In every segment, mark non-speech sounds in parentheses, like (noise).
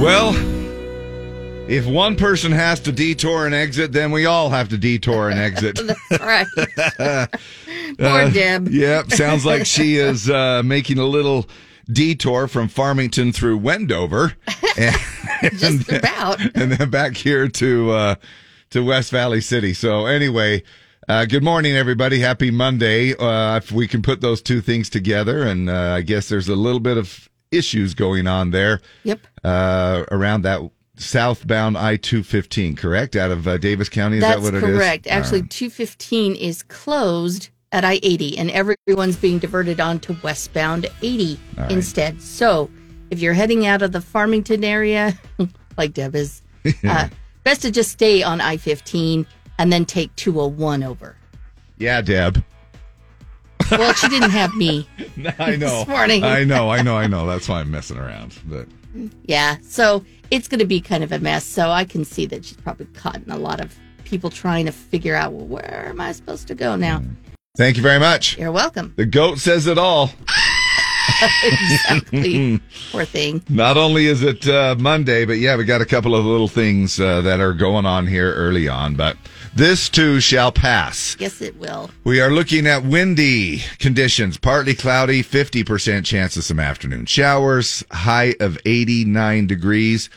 Well, if one person has to detour and exit, then we all have to detour and exit. (laughs) That's right. (laughs) Poor Deb. Yep, sounds like she (laughs) is uh, making a little detour from Farmington through Wendover, and, Just about. and then back here to uh, to West Valley City. So anyway. Uh, good morning, everybody. Happy Monday. Uh, if we can put those two things together, and uh, I guess there's a little bit of issues going on there Yep. uh, around that southbound I two fifteen, correct? Out of uh, Davis County, is That's that what it is? correct. Actually, All right. 215 is closed at I 80, and everyone's being diverted onto westbound 80 All right. instead. So if you're heading out of the Farmington area, (laughs) like Deb is, (laughs) uh, best to just stay on I 15 and then take 201 over. yeah, Deb. Well, she didn't have me. (laughs) I know. This morning. I know. I know. I know. That's why I'm messing around. But Yeah. So it's going to be kind of a mess. So I can see that she's probably caught in a lot of people trying to figure out, well, where am I supposed to go now? thank you very much. You're welcome. The goat says it all. (laughs) exactly. (laughs) Poor thing. Not only is it uh, Monday, but yeah, we got a couple of little things uh, that are going on here early on. But this too shall pass. Yes, it will. We are looking at windy conditions, partly cloudy, 50% chance of some afternoon showers, high of 89 degrees.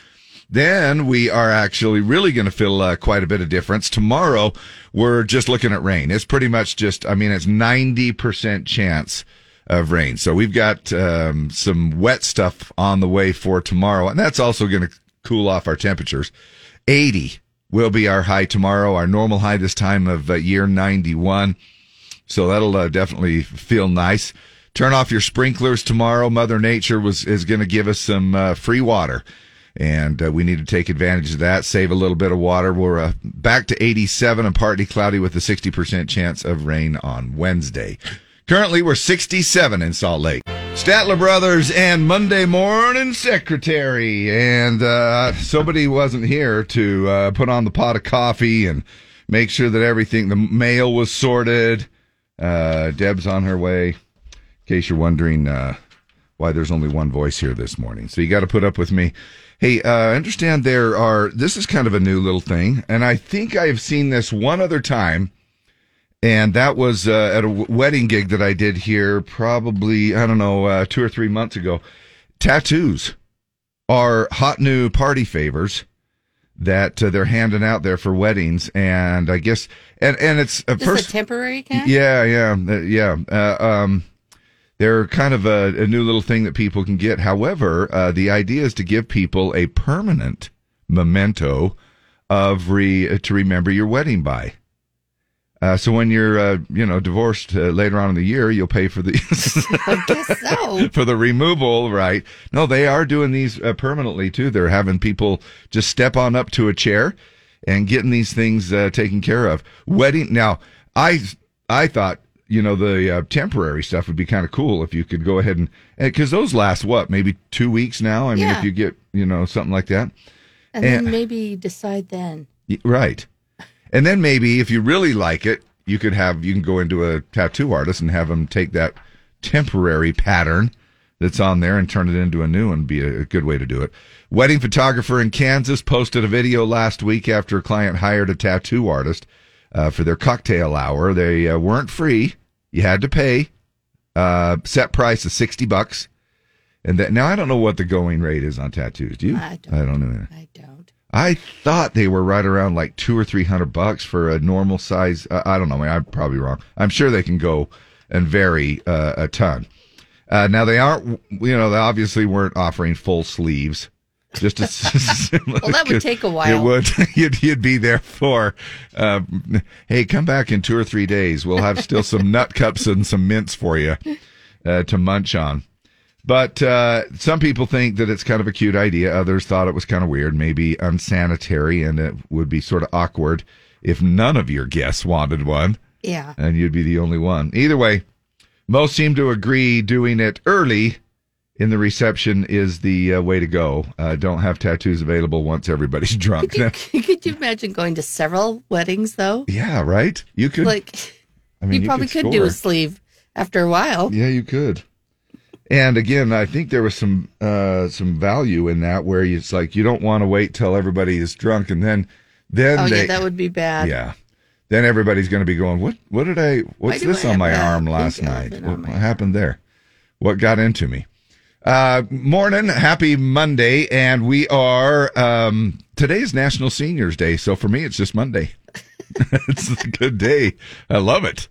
Then we are actually really going to feel uh, quite a bit of difference. Tomorrow, we're just looking at rain. It's pretty much just, I mean, it's 90% chance of rain. So we've got um, some wet stuff on the way for tomorrow, and that's also going to cool off our temperatures. 80 will be our high tomorrow. Our normal high this time of uh, year 91. So that'll uh, definitely feel nice. Turn off your sprinklers tomorrow. Mother Nature was is going to give us some uh, free water, and uh, we need to take advantage of that. Save a little bit of water. We're uh, back to 87 and partly cloudy with a 60% chance of rain on Wednesday. Currently, we're 67 in Salt Lake. Statler Brothers and Monday Morning Secretary. And uh, somebody wasn't here to uh, put on the pot of coffee and make sure that everything, the mail was sorted. Uh, Deb's on her way. In case you're wondering uh, why there's only one voice here this morning. So you got to put up with me. Hey, uh, I understand there are, this is kind of a new little thing. And I think I've seen this one other time and that was uh, at a w- wedding gig that I did here, probably I don't know, uh, two or three months ago. Tattoos are hot new party favors that uh, they're handing out there for weddings, and I guess and and it's uh, first, a temporary kind? yeah, yeah, uh, yeah. Uh, um, they're kind of a, a new little thing that people can get. However, uh, the idea is to give people a permanent memento of re to remember your wedding by. Uh, so when you're, uh, you know, divorced uh, later on in the year, you'll pay for the (laughs) so. (laughs) for the removal, right? No, they are doing these uh, permanently too. They're having people just step on up to a chair and getting these things uh, taken care of. Wedding. Now, I I thought you know the uh, temporary stuff would be kind of cool if you could go ahead and because those last what maybe two weeks now. I mean, Yeah. if you get you know something like that, And And- then maybe decide then. Right? And then maybe if you really like it, you could have you can go into a tattoo artist and have them take that temporary pattern that's on there and turn it into a new one. Be a, good way to do it. Wedding photographer in Kansas posted a video last week after a client hired a tattoo artist uh, for their cocktail hour. They uh, weren't free; you had to pay. Uh, set price of sixty bucks. And that now I don't know what the going rate is on tattoos. Do you? I don't. I don't know. I don't. I thought they were right around like two or three hundred bucks for a normal size. Uh, I don't know. I'm probably wrong. I'm sure they can go and vary uh, a ton. Uh, now they aren't. You know, they obviously weren't offering full sleeves. Just as (laughs) (laughs) Well, that would take a while. It would. (laughs) You'd, you'd be there for. Uh, hey, come back in two or three days. We'll have still some nut cups and some mints for you uh, to munch on. But uh, some people think that it's kind of a cute idea. Others thought it was kind of weird, maybe unsanitary, and it would be sort of awkward if none of your guests wanted one Yeah. and you'd be the only one. Either way, most seem to agree doing it early in the reception is the uh, way to go. Uh, don't have tattoos available once everybody's (laughs) drunk. Could you, (laughs) (laughs) could you imagine going to several weddings though? yeah, right? You could. Like I mean, you probably could, do a sleeve after a while. Yeah, you could. And again, I think there was some uh, some value in that where it's like you don't want to wait till everybody is drunk and then then Oh they yeah, that would be bad. yeah. Then everybody's going to be going, what? What did I? What's this I on my that arm last night? What, what happened there? What got into me? Uh, morning, happy Monday, and we are. Um, today's National Seniors Day, so for me, it's just Monday. (laughs) it's a good day. I love it.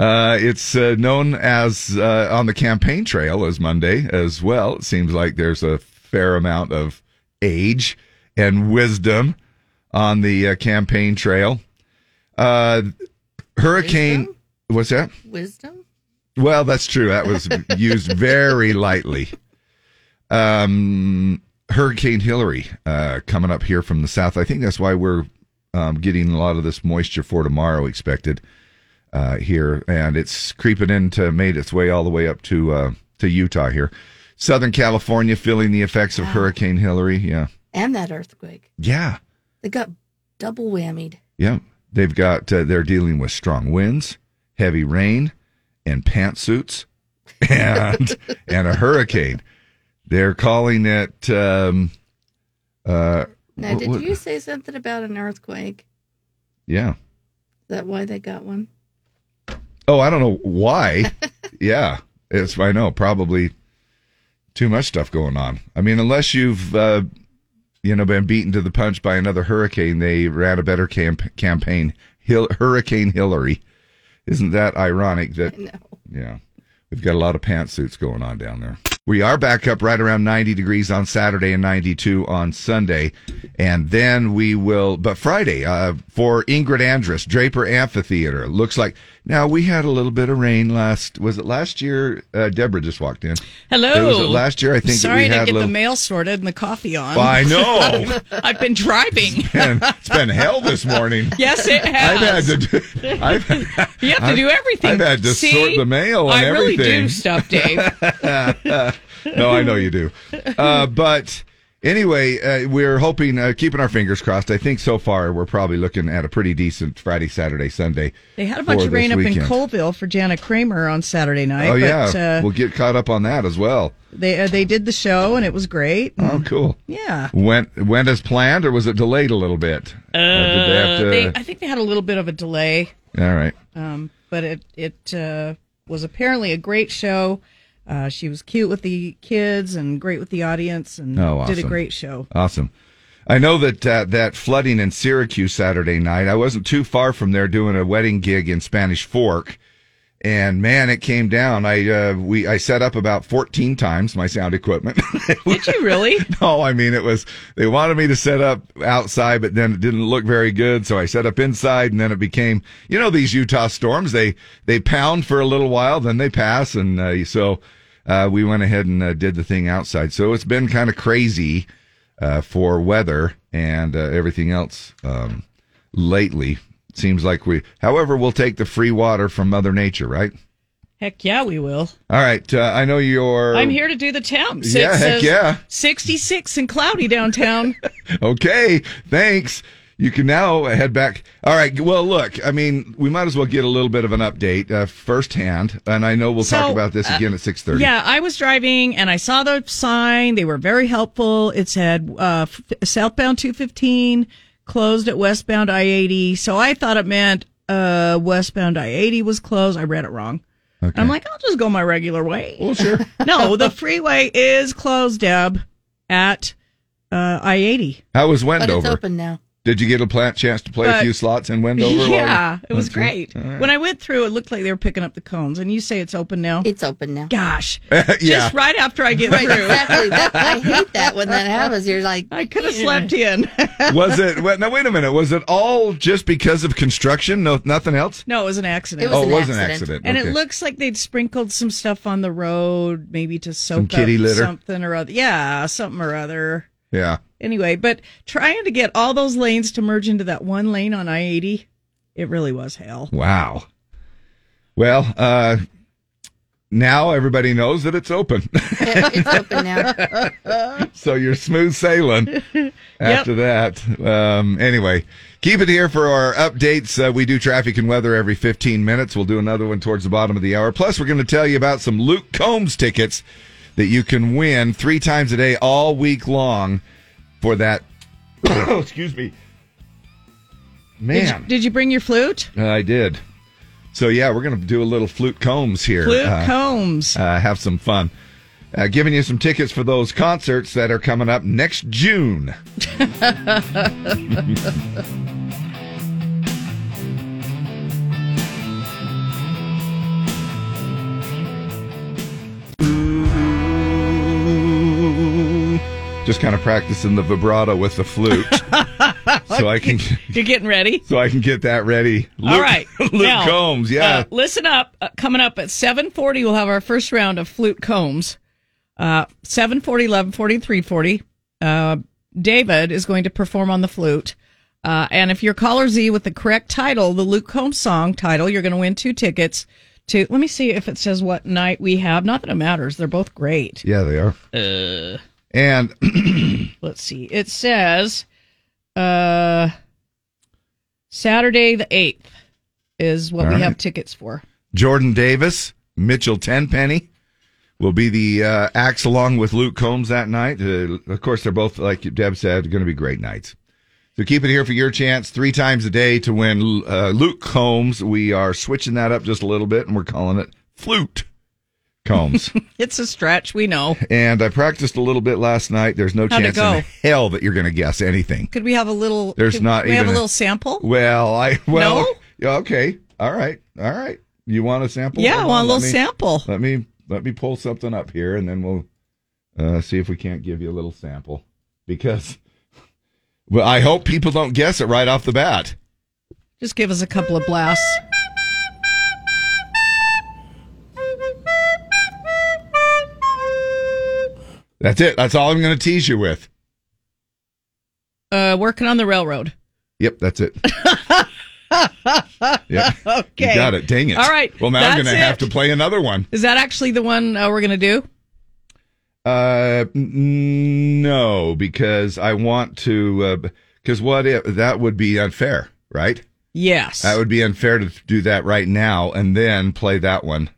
Uh, it's uh, known as uh, on the campaign trail as Monday as well. It seems like there's a fair amount of age and wisdom on the uh, campaign trail. Uh, hurricane, Wisdom? what's that? Wisdom. Well, that's true. That was (laughs) used very lightly. Um, Hurricane Hillary uh, coming up here from the south. I think that's why we're um, getting a lot of this moisture for tomorrow expected uh, here, and it's creeping into made its way all the way up to uh, to Utah here. Southern California feeling the effects of Hurricane Hillary. Yeah, And that earthquake. yeah, They got double whammied. yeah. They've got uh, they're dealing with strong winds, heavy rain, and pantsuits, (laughs) and and a hurricane. They're calling it. Um, uh, Now, did what- you say something about an earthquake? Yeah. Is that why they got one? Oh, I don't know why. (laughs) yeah, it's I know probably too much stuff going on. I mean, unless you've uh, you know been beaten to the punch by another hurricane, they ran a better camp- campaign. Hil- hurricane Hillary, isn't that ironic? That yeah, we've got a lot of pantsuits going on down there. We are back up right around 90 degrees on Saturday and 92 on Sunday. And then we will, but Friday, uh, for Ingrid Andress, Draper Amphitheater. Looks like, now we had a little bit of rain last, was it last year? Uh, Deborah just walked in. Hello. It was it last year, I think. Sorry to get little, the mail sorted and the coffee on. I know. (laughs) I've been driving. (laughs) and it's been hell this morning. yes, it has. I've had to do, I've, (laughs) you have to do everything. I've had to See? sort the mail and everything. I really everything. do stuff, Dave. no, I know you do. Uh, but anyway, uh, we're hoping, uh, keeping our fingers crossed. I think so far we're probably looking at a pretty decent Friday, Saturday, Sunday. They had a bunch of rain up in weekend. Coalville for Jana Kramer on Saturday night. Oh but, yeah, uh, we'll get caught up on that as well. they uh, they did the show and it was great. Oh, cool. Yeah. Went went as planned, or was it delayed a little bit? Uh, they have to? They, I think they had a little bit of a delay, all right. um, but it it uh, was apparently a great show. Uh, she was cute with the kids and great with the audience, and Oh, did a great show. Awesome. I know that uh, that flooding in Syracuse Saturday night. I wasn't too far from there doing a wedding gig in Spanish Fork, and man, it came down. I uh, we I set up about fourteen times my sound equipment. (laughs) Did you really? no, I mean it was they wanted me to set up outside, but then it didn't look very good, so I set up inside, and then it became you know these Utah storms they they pound for a little while, then they pass, and uh, so uh, we went ahead and uh, did the thing outside. So it's been kind of crazy uh, for weather and uh, everything else um, lately. Seems like we, however, we'll take the free water from Mother Nature, right? Heck yeah, we will. All right, uh, I know you're. I'm here to do the temps. Yeah, heck yeah. 66 and cloudy downtown. (laughs) Okay, thanks. You can now head back. All right. Well, look, I mean, we might as well get a little bit of an update uh, firsthand, and I know we'll talk about this uh, again at six thirty. yeah, I was driving and I saw the sign. They were very helpful. It said uh, f- southbound 215 closed at westbound I-80. So I thought it meant uh, westbound I-80 was closed. I read it wrong. Okay. I'm like, I'll just go my regular way. well, sure. (laughs) no, the freeway is closed, Deb, at uh, I-80. How was But it's Wendover? open now. Did you get a plant chance to play a few slots in Wendover? while you- (laughs) Yeah, it was great. All right. When I went through, it looked like they were picking up the cones. And you say it's open now? It's open now. Gosh. (laughs) yeah. Just right after I get Right, (laughs) through. exactly. That, I hate that when that happens. You're like, I could have slept in. was it? Well, now wait a minute. Was it all just because of construction? No, nothing else. no, it was an accident. It was oh, an it was an accident. accident. and okay. it looks like they'd sprinkled some stuff on the road, maybe to soak Some kitty up litter? something or other. Yeah, something or other. Yeah. Anyway, but trying to get all those lanes to merge into that one lane on I eighty, it really was hell. Wow. Well, uh, now everybody knows that it's open, (laughs) it's open now. (laughs) so you're smooth sailing. (laughs) after that. Um, anyway, keep it here for our updates. Uh, we do traffic and weather every 15 minutes. We'll do another one towards the bottom of the hour. Plus, we're going to tell you about some Luke Combs tickets that you can win three times a day all week long for that. (coughs) excuse me. Did Man, you, did you bring your flute? uh, I did. So, yeah, we're going to do a little flute combs here. Flute Uh, combs. uh, have some fun. Uh, giving you some tickets for those concerts that are coming up next June. (laughs) Just kind of practicing the vibrato with the flute, (laughs) so I can You're getting ready. so I can get that ready. Luke, All right. (laughs) Luke Now, Combs, yeah. uh, listen up. Uh, coming up at 7:40, we'll have our first round of flute combs. Uh, 7:40, 11:40, 3:40. Uh, David is going to perform on the flute. Uh, and if you're caller Z with the correct title, the Luke Combs song title, you're going to win two tickets to. Let me see if it says what night we have. Not that it matters. They're both great. yeah, they are. Uh, And (clears throat) let's see. It says uh, Saturday the 8th is what All we right. have tickets for. Jordan Davis, Mitchell Tenpenny will be the uh, acts along with Luke Combs that night. Uh, of course, they're both, like Deb said, going to be great nights. So keep it here for your chance three times a day to win uh, Luke Combs. We are switching that up just a little bit and we're calling it Flute Combs. (laughs) It's a stretch, we know. and I practiced a little bit last night. There's no How'd chance in hell that you're going to guess anything. Could we have a little? There's not we have even a a- little sample. Well, I, well, No? okay. All right. All right. You want a sample? Yeah, I want a little let me- sample. Let me let me pull something up here, and then we'll uh, see if we can't give you a little sample because. Well, I hope people don't guess it right off the bat. Just give us a couple of blasts. That's it. That's all I'm going to tease you with. Uh, working on the railroad. Yep, that's it. (laughs) yep. Okay. You got it. Dang it. All right, Well, now I'm going to have to play another one. Is that actually the one uh, we're gonna do? Uh, n- no, because I want to. Because what if that would be unfair, right? Yes. That would be unfair to do that right now and then play that one.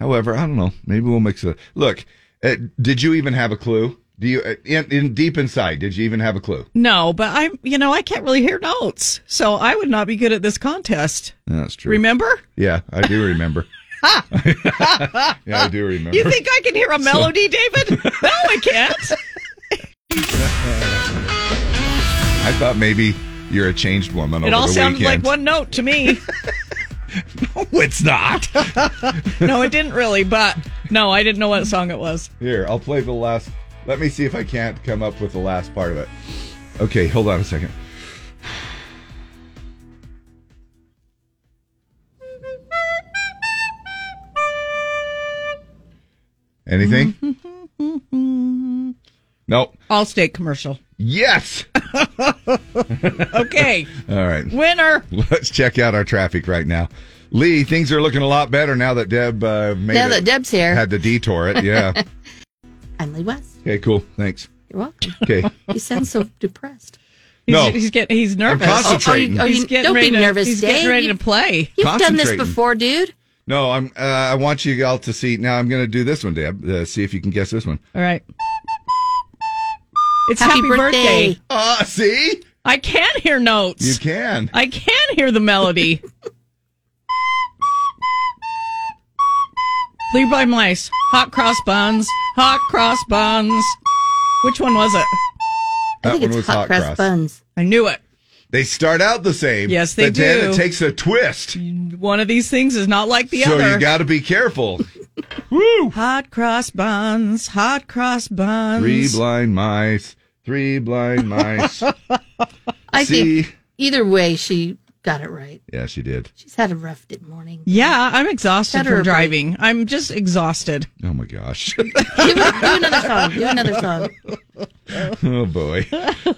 However, I don't know. Maybe we'll mix it. Look, uh, did you even have a clue? Do you uh, in, in deep inside? Did you even have a clue? no, but I'm. You know, I can't really hear notes, so I would not be good at this contest. That's true. Remember? yeah, I do remember. (laughs) (laughs) yeah, I do remember. You think I can hear a melody, David? No, I can't. (laughs) I thought maybe you're a changed woman It all sounded weekend. like one note to me. (laughs) No, it's not. (laughs) No, it didn't really, but no, I didn't know what song it was. Here, I'll play the last. Let me see if I can't come up with the last part of it. Okay, hold on a second. Anything? (laughs) nope. Allstate commercial. Yes. (laughs) Okay, All right. winner. Let's check out our traffic right now. Lee, things are looking a lot better now that Deb uh, made Now it- that Deb's here, had to detour it. Yeah. (laughs) I'm Lee West. okay, cool. Thanks. You're welcome. Okay. (laughs) You sound so depressed. He's, No. he's getting he's nervous. I'm concentrating. Oh, you- he's you- getting don't ready be to, nervous, He's Dave. getting ready You- to play. You've done this before, dude. No, I'm. Uh, I want you all to see. Now I'm going to do this one, Deb. Uh, see if you can guess this one. All right. It's Happy happy, birthday. birthday. Ah, see, I can hear notes. you can. I can hear the melody. Three by mice. Hot cross buns. Hot cross buns. Which one was it? I That think one it's was hot, hot cross, cross. buns. I knew it. They start out the same. Yes, they but then do. it takes a twist. One of these things is not like the so other. So you got to be careful. Woo! hot cross buns. Hot cross buns. Three blind mice. Three blind mice. I see. think either way, she got it right. Yeah, she did. She's had a rough d- morning. yeah, I'm exhausted Better from break. driving. I'm just exhausted. Oh my gosh. (laughs) do, do another song. Do another song. (laughs) oh boy.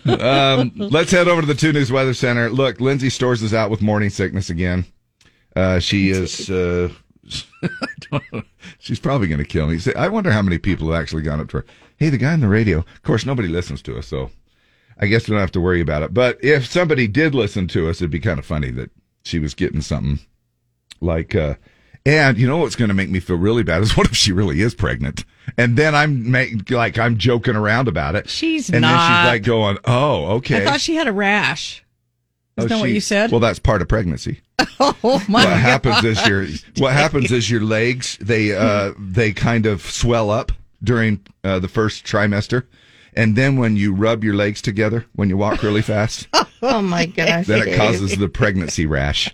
Um, let's head over to the Two News Weather Center. Look, Lindsay Stores is out with morning sickness again. Uh, she is. Uh, I don't know. (laughs) She's probably going to kill me. I wonder how many people have actually gone up to her. Hey, the guy on the radio. Of course, nobody listens to us, so. I guess we don't have to worry about it. But if somebody did listen to us, it'd be kind of funny that she was getting something like, uh, and you know what's going to make me feel really bad is (laughs) what if she really is pregnant? And then I'm make, like, I'm joking around about it. She's and not. then she's like going, oh, okay. I thought she had a rash. Oh, Isn't that what you said? Well, that's part of pregnancy. (laughs) oh my what God. happens is your what happens is your legs they uh they kind of swell up during uh, the first trimester and then when you rub your legs together when you walk really fast (laughs) Oh my gosh. then it Dave. causes the pregnancy rash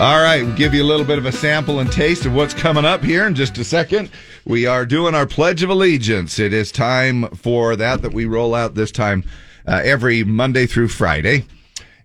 all right we'll give you a little bit of a sample and taste of what's coming up here in just a second we are doing our pledge of allegiance it is time for that that we roll out this time uh, every monday through friday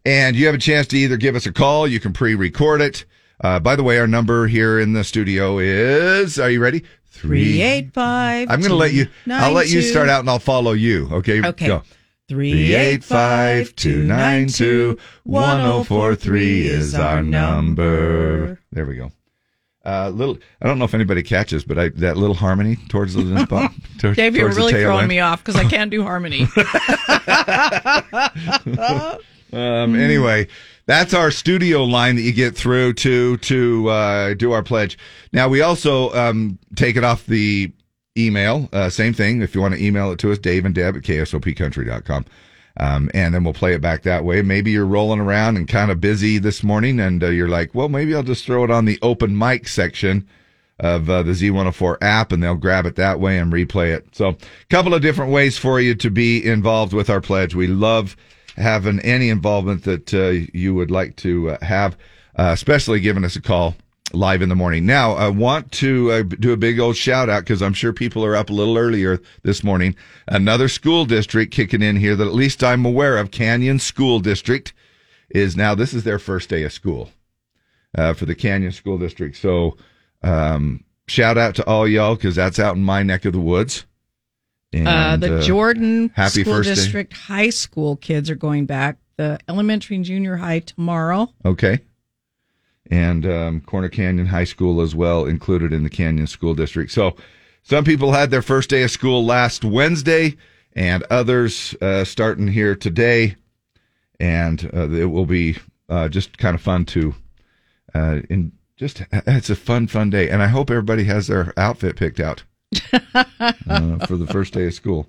and you have a chance to either give us a call you can pre-record it uh, by the way our number here in the studio is are you ready Three eight five. i'm going to let you i'll let you start out and i'll follow you okay Okay. Go. Three eight five two nine two one zero four three is our number. There we go. Uh, little, I don't know if anybody catches, but I, that little harmony towards the (laughs) towards, Dave, you're really throwing end. me off because I can't do harmony. (laughs) (laughs) Um, anyway, that's our studio line that you get through to to uh, do our pledge. Now we also um, take it off the email. Uh, same thing. If you want to email it to us, Dave and Deb at ksopcountry.com. Um, and then we'll play it back that way. Maybe you're rolling around and kind of busy this morning, and uh, you're like, well, maybe I'll just throw it on the open mic section of uh, the Z104 app, and they'll grab it that way and replay it. So, a couple of different ways for you to be involved with our pledge. We love having any involvement that uh, you would like to uh, have, uh, especially giving us a call live in the morning. Now, I want to uh, do a big old shout out because I'm sure people are up a little earlier this morning. Another school district kicking in here that at least I'm aware of, Canyon School District, is now this is their first day of school uh, for the Canyon School District. So, um, shout out to all y'all because that's out in my neck of the woods. And, uh, the uh, Jordan happy School first day. District High School kids are going back. The elementary and junior high tomorrow. Okay. And um, Corner Canyon High School as well, included in the Canyon School District. So some people had their first day of school last Wednesday, and others uh, starting here today. And uh, it will be uh, just kind of fun to, uh, in just it's a fun, fun day. And I hope everybody has their outfit picked out (laughs) uh, for the first day of school.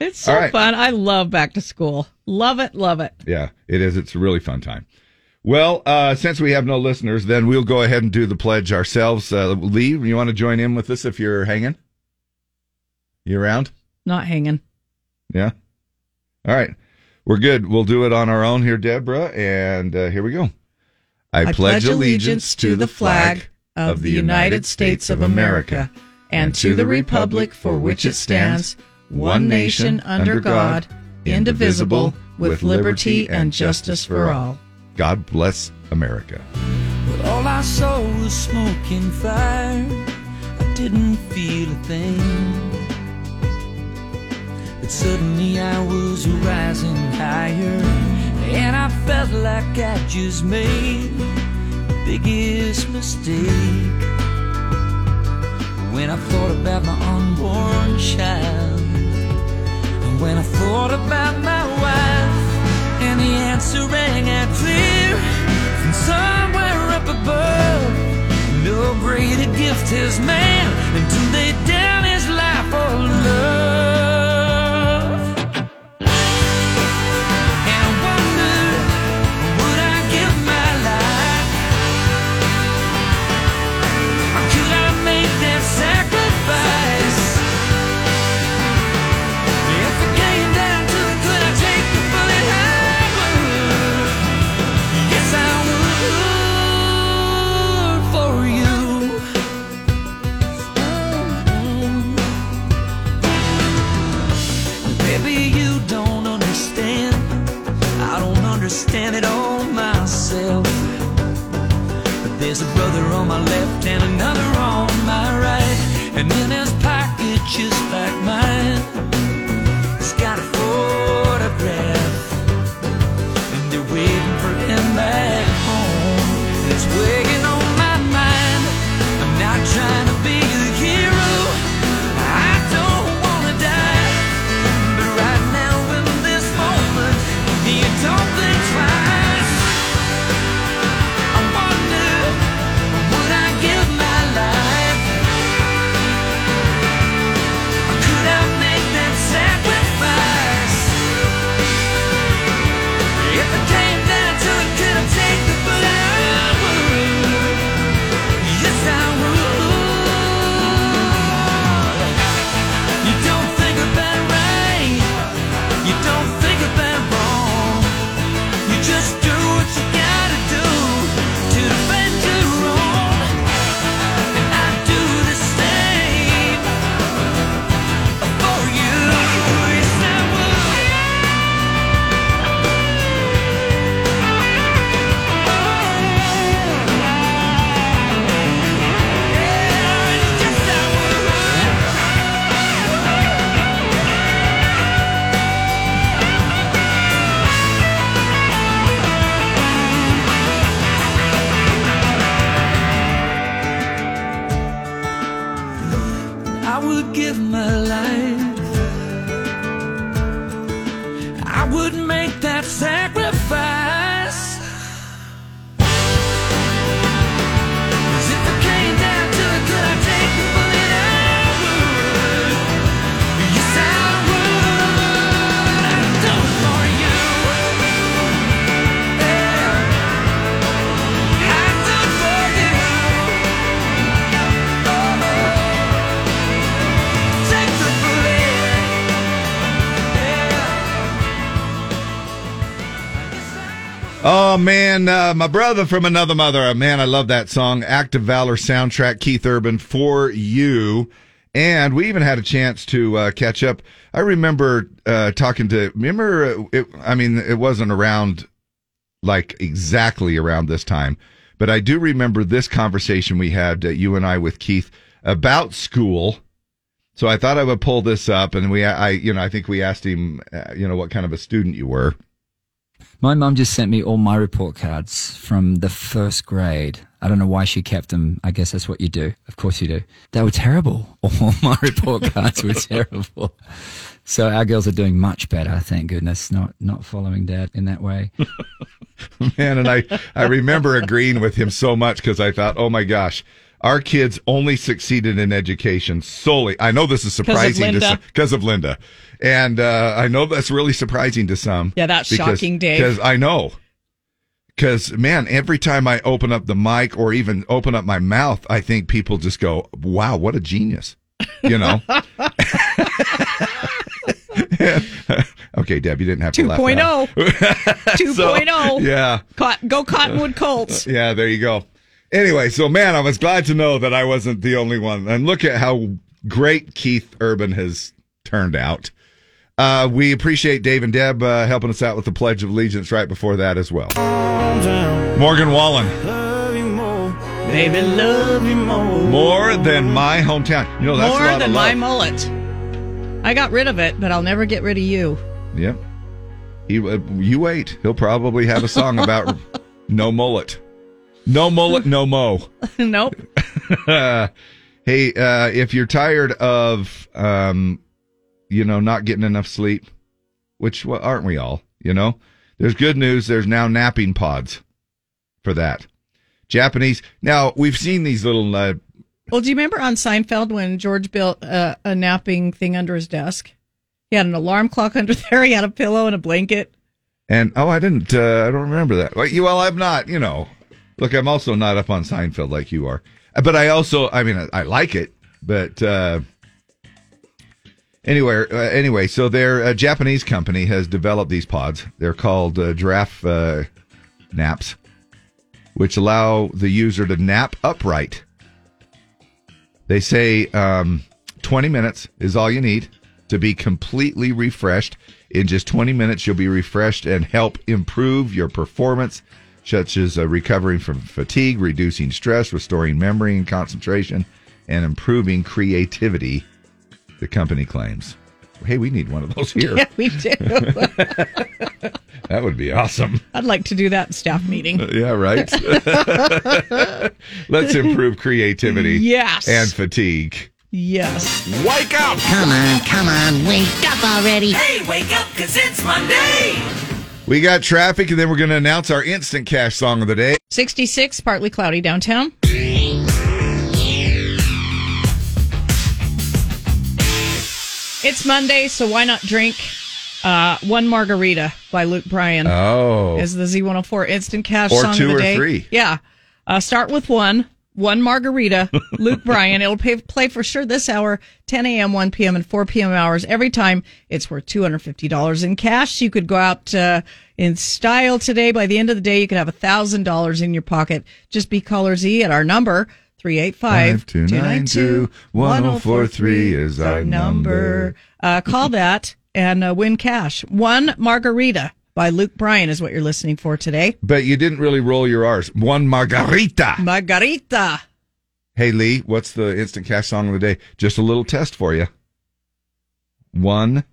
It's so right. fun. I love back to school. Love it. Love it. Yeah, it is. It's a really fun time. Well, uh, since we have no listeners, then we'll go ahead and do the pledge ourselves. Uh, Lee, you want to join in with us if you're hanging? You around? Not hanging. Yeah. All right. We're good. We'll do it on our own here, Deborah. And uh, here we go. I, pledge allegiance to the flag of the United States of America and to the republic for which it stands, one nation under God, indivisible, with liberty and justice for all. God bless America. But all I saw was smoke and fire. I didn't feel a thing. But suddenly I was rising higher. And I felt like I just made the biggest mistake. When I thought about my unborn child. And when I thought about my wife. And the answer rang out clear from somewhere up above. No greater gift has man than to lay down his life for love. It myself. But there's a brother on my left and another on Oh man, uh, my brother from another mother. Uh, man, I love that song. Act of Valor soundtrack. Keith Urban for you. And we even had a chance to uh, catch up. I remember uh, talking to. Remember, uh, it, I mean, it wasn't around like exactly around this time, but I do remember this conversation we had, uh, you and I, with Keith about school. So I thought I would pull this up, and we, I, you know, I think we asked him, uh, you know, what kind of a student you were. My mum just sent me all my report cards from the first grade. I don't know why she kept them. I guess that's what you do. Of course you do. They were terrible. (laughs) All my report cards were terrible. So our girls are doing much better, thank goodness, not not following dad in that way. (laughs) man and i i remember agreeing with him so much because i thought oh my gosh our kids only succeeded in education solely i know this is surprising to Linda. some because of linda and uh, i know that's really surprising to some Yeah, that's shocking, Dave. because i know because man every time i open up the mic or even open up my mouth i think people just go wow what a genius you know (laughs) (laughs) okay deb you didn't have to laugh that out. 2.0. (laughs) So, 2.0. yeah go Cottonwood Colts. yeah, there you go. Anyway, so man, I was glad to know that I wasn't the only one. And look at how great Keith Urban has turned out. Uh, we appreciate Dave and Deb uh, helping us out with the Pledge of Allegiance right before that as well. Morgan Wallen, Baby, love you more. more than my hometown. You know, that's a More lot than of my mullet. I got rid of it, but I'll never get rid of you. Yep. He, uh, you wait. He'll probably have a song about (laughs) no mullet. No mullet, no mo. (laughs) nope. (laughs) hey, uh, if you're tired of, um, you know, not getting enough sleep, which well, aren't we all? You know, there's good news. There's now napping pods for that. Japanese. Now we've seen these little. Uh, Well, do you remember on Seinfeld when George built uh, a napping thing under his desk? He had an alarm clock (laughs) under there. He had a pillow and a blanket. and oh, I didn't. Uh, I don't remember that. Well, you- well, I'm not. You know, look, I'm also not up on Seinfeld like you are. But I also, I mean, I, I like it. But uh, anyway, uh, anyway, so their uh, Japanese company has developed these pods. They're called uh, giraffe uh, naps, which allow the user to nap upright. They say um, 20 minutes is all you need to be completely refreshed. In just 20 minutes, you'll be refreshed and help improve your performance, such as uh, recovering from fatigue, reducing stress, restoring memory and concentration, and improving creativity, the company claims. Hey, we need one of those here. (laughs) Yeah, we do. (laughs) That would be awesome. I'd like to do that staff meeting. Uh, yeah, right. (laughs) Let's improve creativity Yes. and fatigue. Yes. Wake up! Come on, come on, wake up already. Hey, wake up, cause it's Monday! We got traffic, and then we're going to announce our instant cash song of the day. 66, partly cloudy downtown. It's Monday, so why not drink uh, one margarita by Luke Bryan? Oh. is the Z104 instant cash Or song two of the or day. three. Yeah. Uh, start with one. One margarita, (laughs) Luke Bryan. It'll pay, play for sure this hour, 10 a.m., 1 p.m., and 4 p.m. hours every time. It's worth $250 in cash. You could go out uh, in style today. By the end of the day, you could have $1,000 in your pocket. Just be caller Z at our number, 385 292 1043 is our number. Uh, call that and uh, win cash. One margarita by Luke Bryan is what you're listening for today. But you didn't really roll your R's. One margarita. Margarita. Hey, Lee, what's the instant cash song of the day? Just a little test for you. One,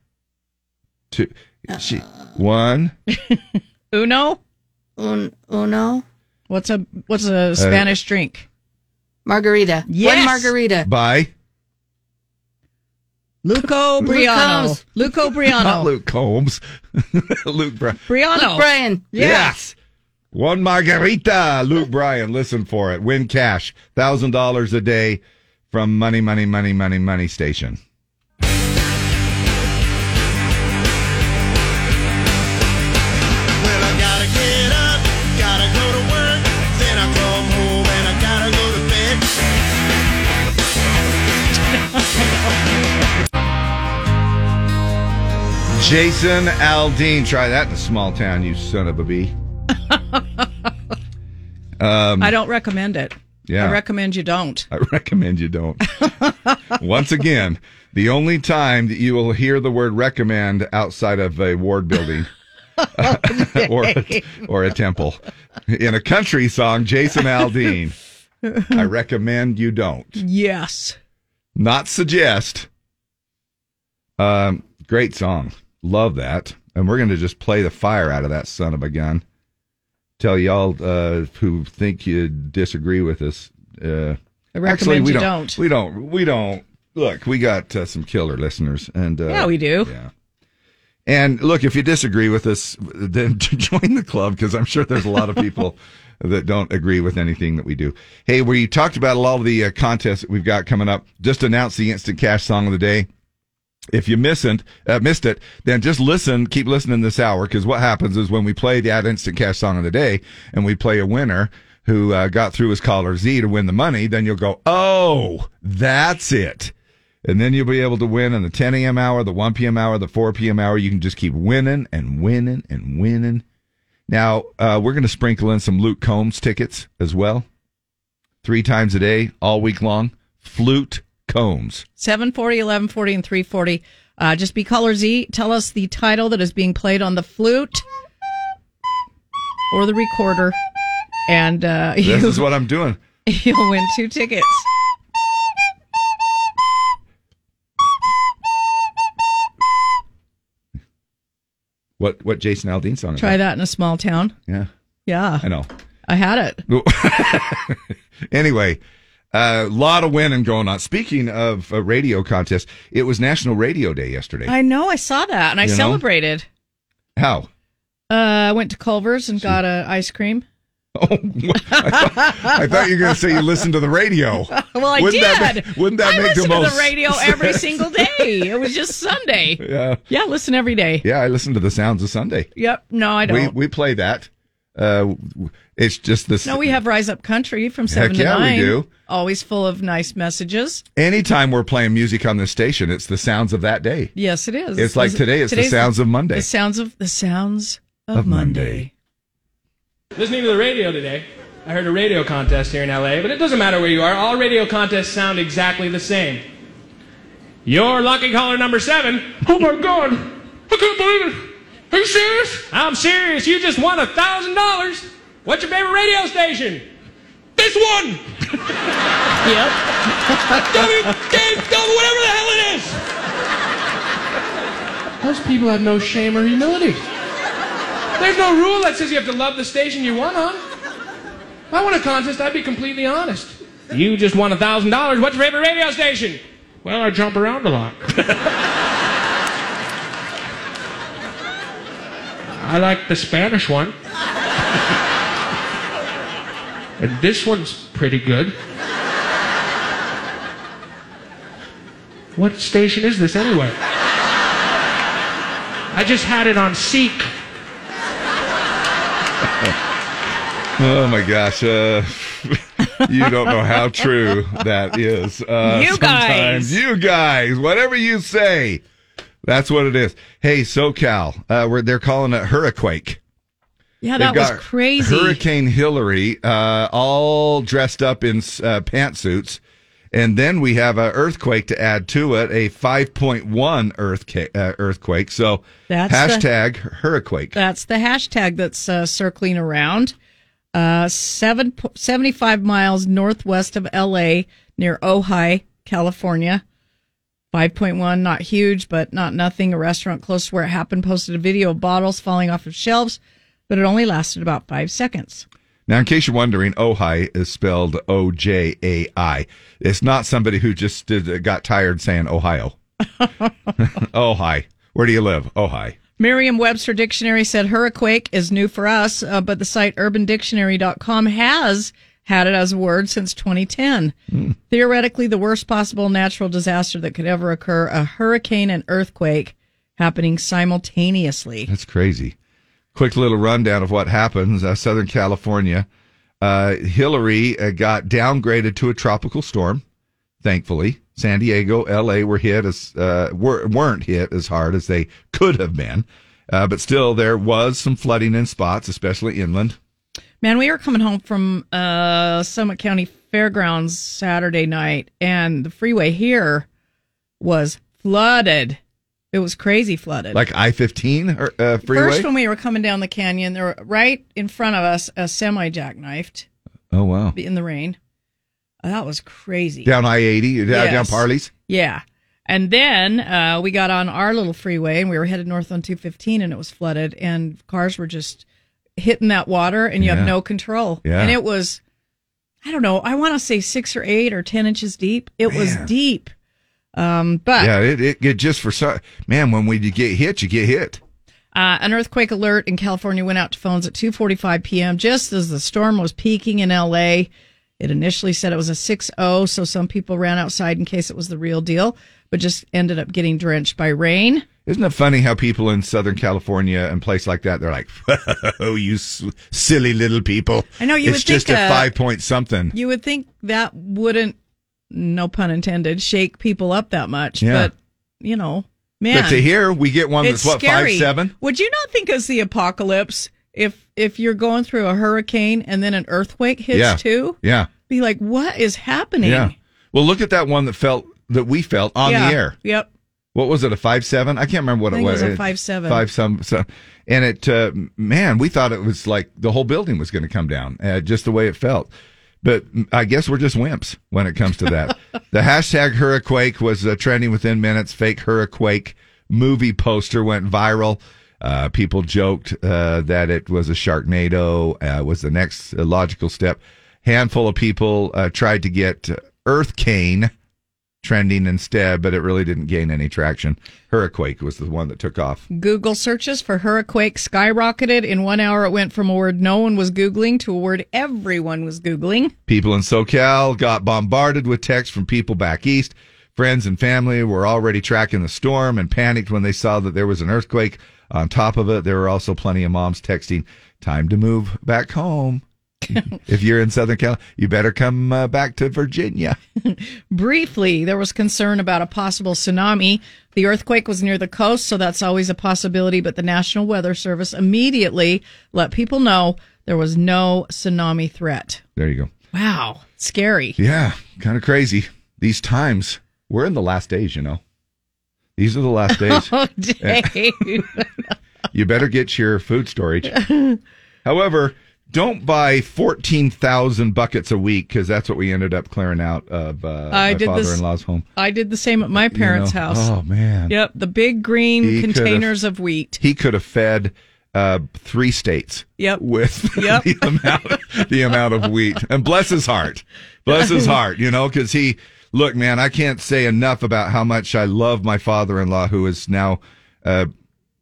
two, she, one. (laughs) Uno. Un, uno. What's a what's a Spanish drink? Margarita. Yes. One margarita. By Luco (laughs) Briano. Combs. Luco Briano. (laughs) Not Luke Combs. (laughs) Luke Bryan. Briano. Luke Bryan. Yes. One margarita, Luke Bryan. Listen for it. Win cash. Thousand dollars a day from Money, Money, Money, Money, Money Station. Jason Aldean. Try that in a small town, you son of a bee. (laughs) I don't recommend it. Yeah. I recommend you don't. I recommend you don't. (laughs) Once again, the only time that you will hear the word recommend outside of a ward building (laughs) or, a, or a temple. In a country song, Jason Aldean. I recommend you don't. Yes. Not suggest. Um, great song. Love that. And we're going to just play the fire out of that son of a gun. Tell y'all uh, who think you disagree with us. Uh, I recommend actually, we you don't, don't. We don't. We don't. Look, we got uh, some killer listeners, and uh, Yeah, we do. Yeah. And look, if you disagree with us, then (laughs) join the club because I'm sure there's a lot of people (laughs) that don't agree with anything that we do. Hey, we talked about a lot of the uh, contests that we've got coming up. Just announced the instant cash song of the day. If you missed uh, missed it, then just listen, keep listening this hour because what happens is when we play that instant cash song of the day and we play a winner who uh, got through his caller Z to win the money, then you'll go, oh, that's it. And then you'll be able to win in the 10 a.m. hour, the 1 p.m. hour, the 4 p.m. hour. You can just keep winning and winning and winning. Now, uh, we're going to sprinkle in some Luke Combs tickets as well. Three times a day, all week long. Flute Combs. 740, 1140, and 340. Uh, just be caller Z. Tell us the title that is being played on the flute or the recorder. And uh, (laughs) This you, is what I'm doing. (laughs) you'll win two tickets. What what Jason Aldean song? is Try that in a small town. Yeah, Yeah, I know. I had it. (laughs) anyway, a lot of winning going on. Speaking of uh, radio contests, it was National Radio Day yesterday. I know. I saw that and I You know? celebrated. How? Uh, I went to Culver's and got a ice cream. (laughs) Oh, I thought, I thought you were going to say you listened to the radio. (laughs) Well, I Wouldn't did. that ma- wouldn't that I make the listen most to the radio (laughs) every single day. It was just Sunday. Yeah, Yeah, listen every day. yeah. I listened to the sounds of Sunday. Yep. No, I don't. We we play that. Uh, it's just this. no, we have Rise Up Country from Heck seven to yeah, we nine. do. Always full of nice messages. Anytime we're playing music on this station, it's the sounds of that day. Yes, it is. It's like today, it's the sounds of Monday. The sounds of the sounds of, Of Monday. Monday. Listening to the radio today, I heard a radio contest here in LA, but it doesn't matter where you are. All radio contests sound exactly the same. You're lucky caller number seven. Oh my god! I can't believe it! Are you serious? I'm serious. You just won a thousand dollars. What's your favorite radio station? This one! (laughs) Yep. W, K, W, whatever the hell it is! Those people have no shame or humility. There's no rule that says you have to love the station you won on. If I won a contest, I'd be completely honest. You just won a thousand dollars. What's your favorite radio station? Well, I jump around a lot. (laughs) I like the Spanish one. and this one's pretty good. What station is this anyway? I just had it on Seek. Oh my gosh. Uh, (laughs) you don't know how true that is. Uh, You guys. You guys. Whatever you say. That's what it is. Hey, SoCal. Uh, where they're calling it Hurriquake. Yeah, that was crazy. Hurricane Hilary, uh, all dressed up in uh, pantsuits. And then we have an earthquake to add to it, a 5.1 earthquake. Uh, earthquake. So That's the- hashtag Hurriquake. That's the hashtag that's uh, circling around. Uh, seven, 75 miles northwest of LA near Ojai, California. 5.1, not huge, but not nothing. A restaurant close to where it happened posted a video of bottles falling off of shelves, but it only lasted about five seconds. Now, in case you're wondering, Ojai is spelled O J A I. It's not somebody who just did, got tired saying Ohio. (laughs) oh, hi. Where do you live? Oh, hi. Merriam Webster Dictionary said hurriquake is new for us, uh, but the site urbandictionary.com has had it as a word since 2010. Theoretically, the worst possible natural disaster that could ever occur a hurricane and earthquake happening simultaneously. That's crazy. Quick little rundown of what happens. Uh, Southern California, uh, Hilary uh, got downgraded to a tropical storm. Thankfully, San Diego, L.A. were hit as uh, were, weren't hit as hard as they could have been, uh, but still there was some flooding in spots, especially inland. Man, we were coming home from uh, Summit County Fairgrounds Saturday night, and the freeway here was flooded. It was crazy flooded. Like I fifteen uh, freeway. First, when we were coming down the canyon, there were right in front of us a semi jackknifed oh wow! in the rain. Uh, that was crazy. Down I eighty, down, down Parley's. Yeah. And then uh, we got on our little freeway and we were headed north on 215 and it was flooded and cars were just hitting that water and you Yeah. have no control. Yeah. And it was, I don't know, I want to say six or eight or 10 inches deep. It was deep. Um, but Yeah, it, it, it just for so man when we get hit, you get hit. Uh, an earthquake alert in California went out to phones at 2:45 p.m. just as the storm was peaking in LA. It initially said it was a 6-0, so some people ran outside in case it was the real deal, but just ended up getting drenched by rain. Isn't it funny how people in Southern California and places like that, they're like, (laughs) "Oh, you s- silly little people." I know, you It's would just think, a uh, five point something. You would think that wouldn't, no pun intended, shake people up that much, Yeah. but you know, man, But to hear we get one that's what scary. five seven. Would you not think it's the apocalypse if if you're going through a hurricane and then an earthquake hits Yeah, too? yeah, Be like, what is happening? yeah. Well, look at that one that felt that we felt on Yeah. the air. Yep. What was it? A five seven? I can't remember what it think it was. was a 5.7. Five some, some. And it, uh, man, we thought it was like the whole building was going to come down, uh, just the way it felt. But I guess we're just wimps when it comes to that. (laughs) the hashtag Hurriquake was uh, trending within minutes. Fake Hurriquake movie poster went viral. Uh, people joked uh, that it was a Sharknado. Uh, was the next uh, logical step. Handful of people uh, tried to get Earth Cane trending instead, but it really didn't gain any traction. Hurriquake was the one that took off. Google searches for hurriquake skyrocketed. In one hour, it went from a word no one was Googling to a word everyone was Googling. People in SoCal got bombarded with texts from people back east. Friends and family were already tracking the storm and panicked when they saw that there was an earthquake on top of it. There were also plenty of moms texting, time to move back home. (laughs) if you're in Southern Cal, you better come uh, back to Virginia. (laughs) Briefly, there was concern about a possible tsunami. The earthquake was near the coast, so that's always a possibility, but the National Weather Service immediately let people know there was no tsunami threat. There you go. Wow, scary. Yeah, kind of crazy. These times, we're in the last days, you know. These are the last (laughs) days. Oh, Dave. you better get your food storage. However, don't buy 14,000 buckets a week because that's what we ended up clearing out of uh, I my did father in law's home. I did the same at my parents' You know? house. Oh, man. Yep, the big green He containers of wheat. He could have fed uh, three states Yep. with (laughs) Yep. the, amount, the amount of wheat. And bless his heart. Bless his heart, you know, because he, look, man, I can't say enough about how much I love my father in law who is now uh,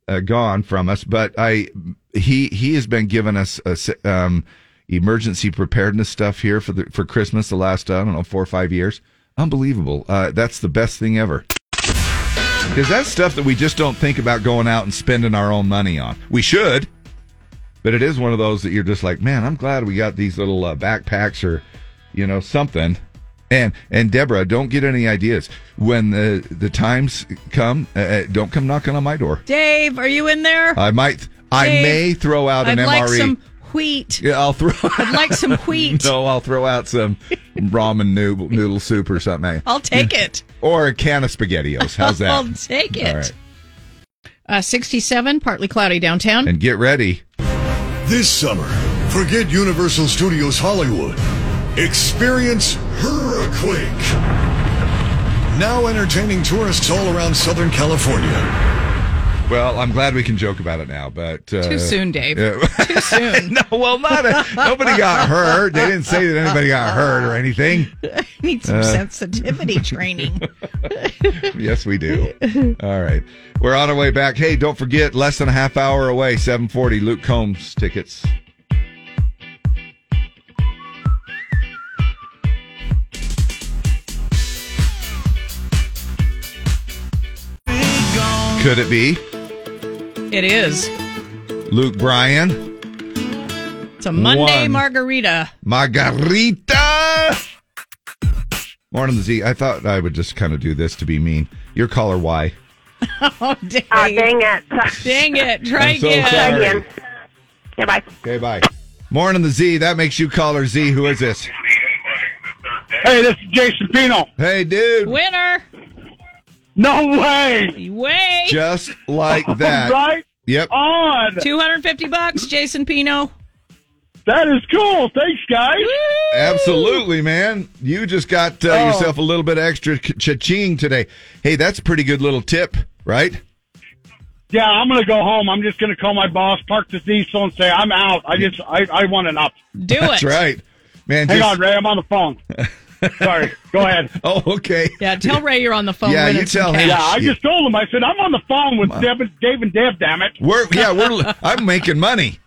uh, gone from us. But I, he, he has been giving us a, s- um, emergency preparedness stuff here for the, for Christmas the last, I don't know, four or five years. Unbelievable. Uh, that's the best thing ever. Because that's stuff that we just don't think about going out and spending our own money on. We should, but it is one of those that you're just like, man, I'm glad we got these little uh, backpacks or, you know, something. And and Deborah, don't get any ideas when the the times come. Uh, uh, don't come knocking on my door. Dave, are you in there? I might. I Dave, may throw out an I'd MRE. like some wheat. yeah, I'll throw. I'd like some (laughs) wheat. no, I'll throw out some ramen noodle, noodle soup or something. I'll take it. Or a can of spaghettios. How's (laughs) that? I'll take it. All right. Uh, 67, partly cloudy downtown. And get ready. This summer, forget Universal Studios Hollywood. Experience Hurriquake. Now entertaining tourists all around Southern California. Well, I'm glad we can joke about it now, but uh, Too soon, Dave. (laughs) Too soon. (laughs) no, well, not a, nobody got hurt. They didn't say that anybody got hurt or anything. I (laughs) Need some Uh. sensitivity training. Yes, we do. All right, we're on our way back. Hey, don't forget, less than a half hour away, 7:40. Luke Combs tickets. Could it be It is. Luke Bryan? It's a Monday One. margarita. Margarita. Morning, Z. I thought I would just kind of do this to be mean. Your caller Y. (laughs) Oh, oh, dang. Oh, dang it. Dang it. Try I'm so again. sorry. Again. Yeah, bye. Okay, bye. Morning, the Z. That makes you caller Z. Who is this? Hey, this is Jason Pino. Hey, dude. Winner. No way. Way. Just like (laughs) that. Right Yep. on. 250 bucks, Jason Pino. That is cool. Thanks, guys. Absolutely, man. You just got uh, Oh. yourself a little bit extra ch- cha-ching today. Hey, that's a pretty good little tip, right? Yeah, I'm gonna go home. I'm just gonna call my boss, park the diesel, and say I'm out. I just, I, I want up Do That's it. That's right. Man, Hang just- on, Ray. I'm on the phone. (laughs) Sorry. Go ahead. (laughs) Oh, okay. Yeah, tell Ray you're on the phone. Yeah, you tell him. Yeah, I just told him. I said I'm on the phone with Deb, Dave and Deb. Damn it. We're yeah, we're I'm making money.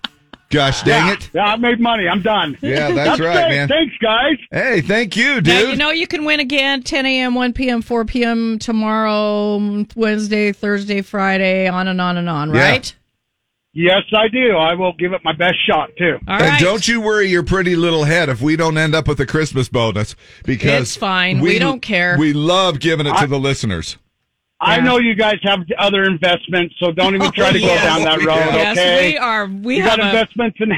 Gosh dang yeah, it. Yeah, I made money. I'm done. Yeah, that's right, great. man. Thanks, guys. Hey, thank you, dude. Now, dude. you know you can win again 10 a.m., 1 p.m., 4 p.m. tomorrow, Wednesday, Thursday, Friday, on and on and on, Yeah. Right? Yes, I do. I will give it my best shot too. All and right. don't you worry your pretty little head if we don't end up with a Christmas bonus because It's fine. We don't care. We love giving it to the listeners. I Yeah. know you guys have other investments, so don't even try to go (laughs) Yes. down that road. Yes, okay. we are. We you have got a, investments in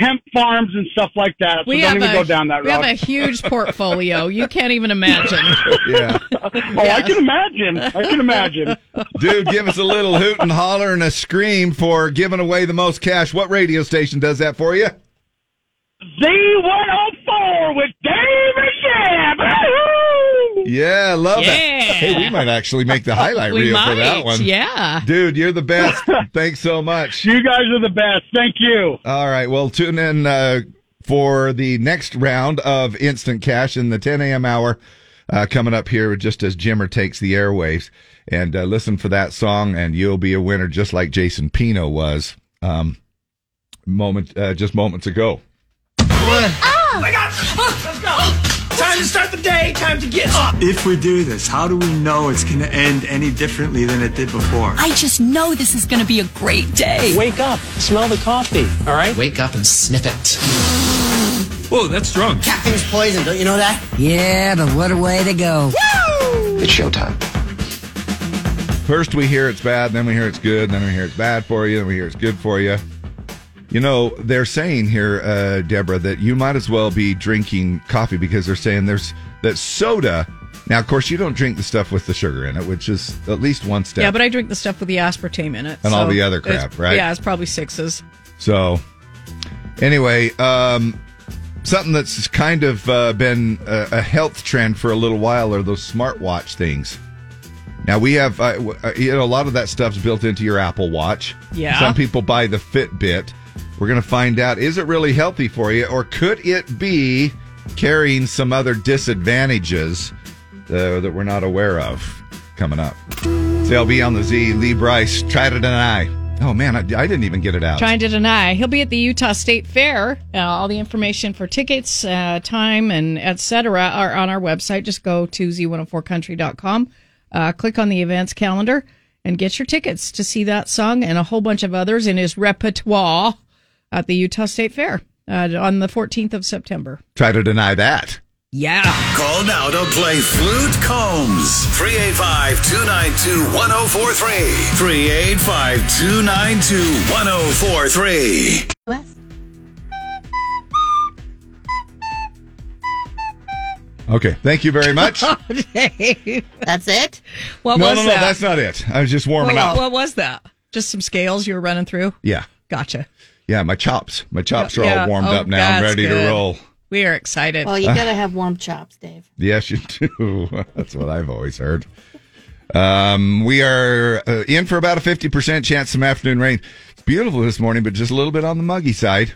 hemp farms and stuff like that, so we don't have even a, go down that we road. have a huge (laughs) portfolio. You can't even imagine. (laughs) Yeah. oh, I can imagine. I can imagine. Dude, give us a little hoot and holler and a scream for giving away the most cash. What radio station does that for you? Z104 with Dave and Deb. Woo-hoo! Yeah, love Yeah. it. Hey, we might actually make the (laughs) highlight reel might. for that one. Yeah. Dude, you're the best. (laughs) Thanks so much. You guys are the best. Thank you. All right. Well, tune in uh, for the next round of Instant Cash in the 10 a.m. hour uh, coming up here just as Jimmer takes the airwaves. And uh, listen for that song, and you'll be a winner just like Jason Pino was um, moment uh, just moments ago. Time to start the day. Time to get up. If we do this, how do we know it's going to end any differently than it did before? I just know this is going to be a great day. Wake up. Smell the coffee. All right. Wake up and sniff it. Whoa, that's strong. Caffeine's poison, don't you know that? Yeah, but what a way to go. It's showtime. First, we hear it's bad, then we hear it's good, then we hear it's bad for you, then we hear it's good for you. You know, they're saying here, uh, Deborah, that you might as well be drinking coffee because they're saying there's that soda. Now, of course, you don't drink the stuff with the sugar in it, which is at least one step. Yeah, but I drink the stuff with the aspartame in it. And all the other crap, right? Yeah, it's probably sixes. So, anyway, um, something that's kind of uh, been a, a health trend for a little while are those smartwatch things. Now we have, uh, uh, you know, a lot of that stuff's built into your Apple Watch. Yeah. Some people buy the Fitbit. We're going to find out: is it really healthy for you, or could it be carrying some other disadvantages uh, that we're not aware of? Coming up, CLB on the Z. Lee Brice. Try to deny. Oh man, I, I didn't even get it out. Trying to deny. He'll be at the Utah State Fair. Uh, all the information for tickets, uh, time, and etc. are on our website. Just go to z104country.com, uh, click on the events calendar, and get your tickets to see that song and a whole bunch of others in his repertoire at the Utah State Fair uh, on the 14th of September. Try to deny that. Yeah. Call now to play Flute Combs. 385 (laughs) 292 1043. 385 292 1043. Okay, thank you very much. (laughs) That's it? What no, was no, that? that's not it. I was just warming what, up. what was that? Just some scales you were running through? Yeah, Gotcha. Yeah, my chops, my chops are Yeah, all warmed oh, up now. I'm that's ready to roll. We are excited. Well, you (laughs) got to have warm chops, Dave. Yes, you do. (laughs) That's what I've always heard. Um, we are uh, in for about a 50% chance some afternoon rain. It's beautiful this morning, but just a little bit on the muggy side.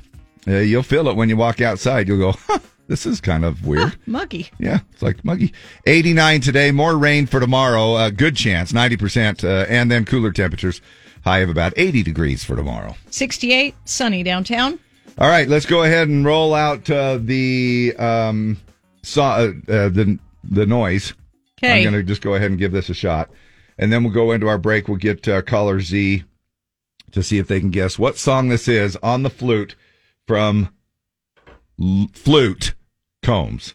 Uh, you'll feel it when you walk outside. You'll go, huh, this is kind of weird. Muggy. Yeah, it's like muggy. 89 today, more rain for tomorrow. Uh, good chance, 90%, uh, and then cooler temperatures. High of about 80 degrees for tomorrow. 68, sunny downtown. All right, let's go ahead and roll out uh, the um, saw, uh, uh, the the noise. Okay. I'm going to just go ahead and give this a shot, and then we'll go into our break. We'll get uh, caller Z to see if they can guess what song this is on the flute from L- Flute Combs.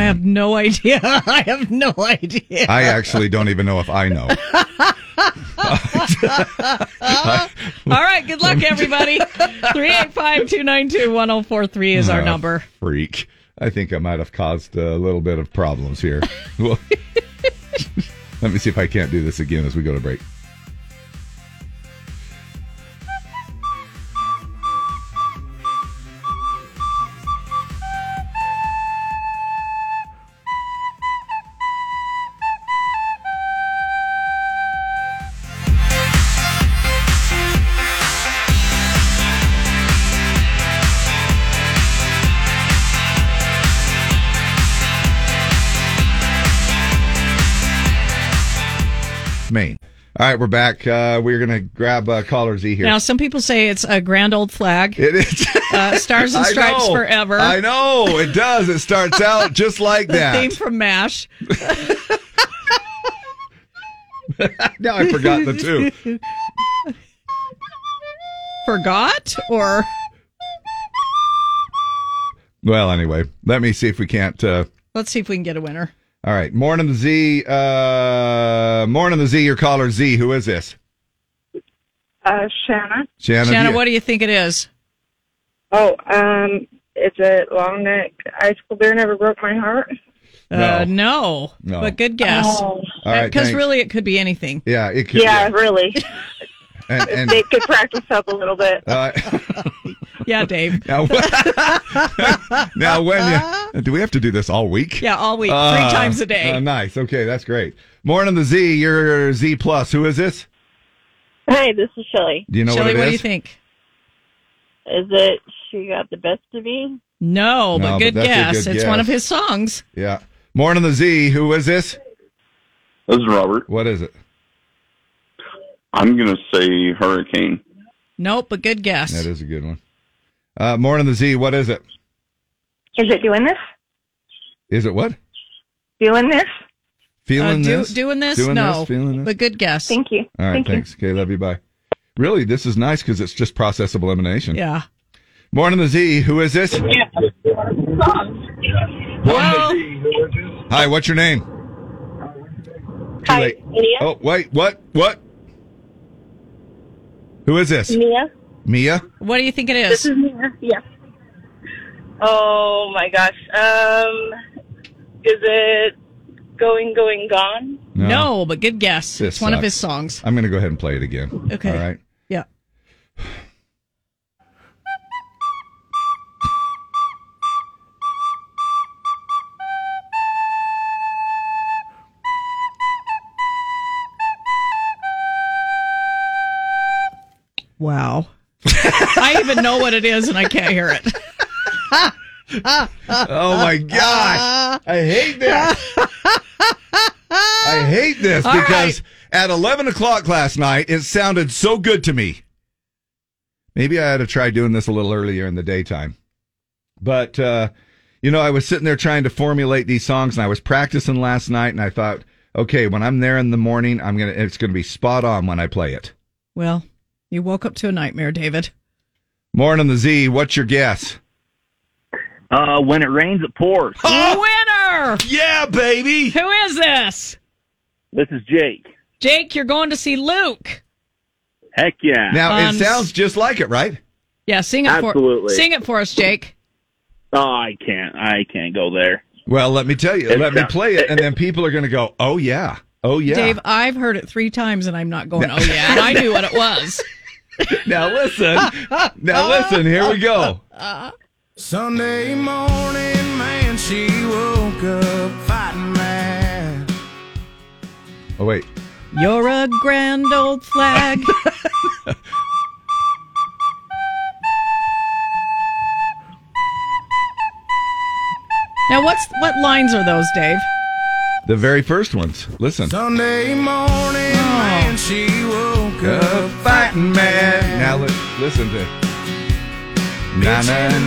I have no idea. (laughs) I have no idea. I actually don't even know if I know. (laughs) All right. Good luck, everybody. (laughs) 385 292 1043 is our Oh, number. Freak. I think I might have caused a little bit of problems here. Well, Let me see if I can't do this again as we go to break. All right, we're back. Uh, we're going to grab uh, caller Z here. Now, some people say it's a grand old flag. It is. Uh, Stars and (laughs) I Stripes know. forever. I know it does. It starts out (laughs) just like The that. theme from MASH. (laughs) now I forgot the two. Forgot? Or. Well, anyway, let me see if we can't. Uh, Let's see if we can get a winner. All right, morning the Z. Uh, morning the Z. Your caller Z. Who is this? Uh, Shanna. Shanna. do Shanna, what do you think it is? Oh, um, it's a long neck icicle bear never broke my heart. Uh, no. No. But good guess. Oh. All right, Because thanks. really, it could be anything. Yeah, it could. yeah, really. And, and they could practice up a little bit. uh, (laughs) Yeah, Dave. now, (laughs) now, when (laughs) you do we have to do this all week? Yeah, all week, Uh, three times a day. uh, nice. Okay, that's great. Morning on the Z. Your Z plus. Who is this? Hi, this is Shelly. Do you know Shelley, what it what is? do you think? Is it She Got the Best of Me? No, but No, good that's a guess. good it's one of his songs. Yeah. Morning on the Z. Who is this? This is Robert. What is it? I'm going to say Hurricane. Nope, but good guess. That is a good one. Uh, morning the Z. What is it? Is it doing this? Is it what? Doing this? Feeling Uh, do- this? Doing this? Doing no. this? Feeling this? But good guess. Thank you. All right. Thank thanks. Okay. Love you. Bye. Really, this is nice because it's just process of elimination. Yeah. Morning the Z. Who is this? Well, Hi. What's your name? Too Hi, late. Mia. Oh wait. What? What? Who is this? Mia. Mia. what do you think it is? This is? is Mia. Yeah. Oh my gosh. Um, is it Going, Going, Gone? No. but good guess. This it's one of sucks. his songs. I'm going to go ahead and play it again. Okay. All right. Yeah. Wow. (laughs) I even know what it is and I can't hear it. Oh my gosh. I hate this. I hate this All because at 11 o'clock last night, it sounded so good to me. Maybe I had to try doing this a little earlier in the daytime. But, uh, you know, I was sitting there trying to formulate these songs and I was practicing last night and I thought, okay, when I'm there in the morning, I'm going to, it's going to be spot on when I play it. Well, you woke up to a nightmare, David. Morning the Z, what's your guess? Uh, when it rains, it pours. (laughs) Winner! Yeah, baby! Who is this? This is Jake. Jake, you're going to see Luke. Heck yeah. Now, Um, it sounds just like it, right? Yeah, sing it for Absolutely. sing it for us, Jake. Oh, I can't. I can't go there. Well, let me tell you. It let me play it, and then people are going to go, "Oh yeah, oh yeah." Dave, I've heard it three times and I'm not going, oh yeah. And (laughs) I knew what it was. Now listen. Now listen. Here we go. Sunday morning, man, she woke up fighting mad. Oh wait. You're a grand old flag. (laughs) now, what's what lines are those, Dave? The very first ones. Listen. Sunday morning, oh. man, she woke up fighting mad. Now li- listen to. Na na na.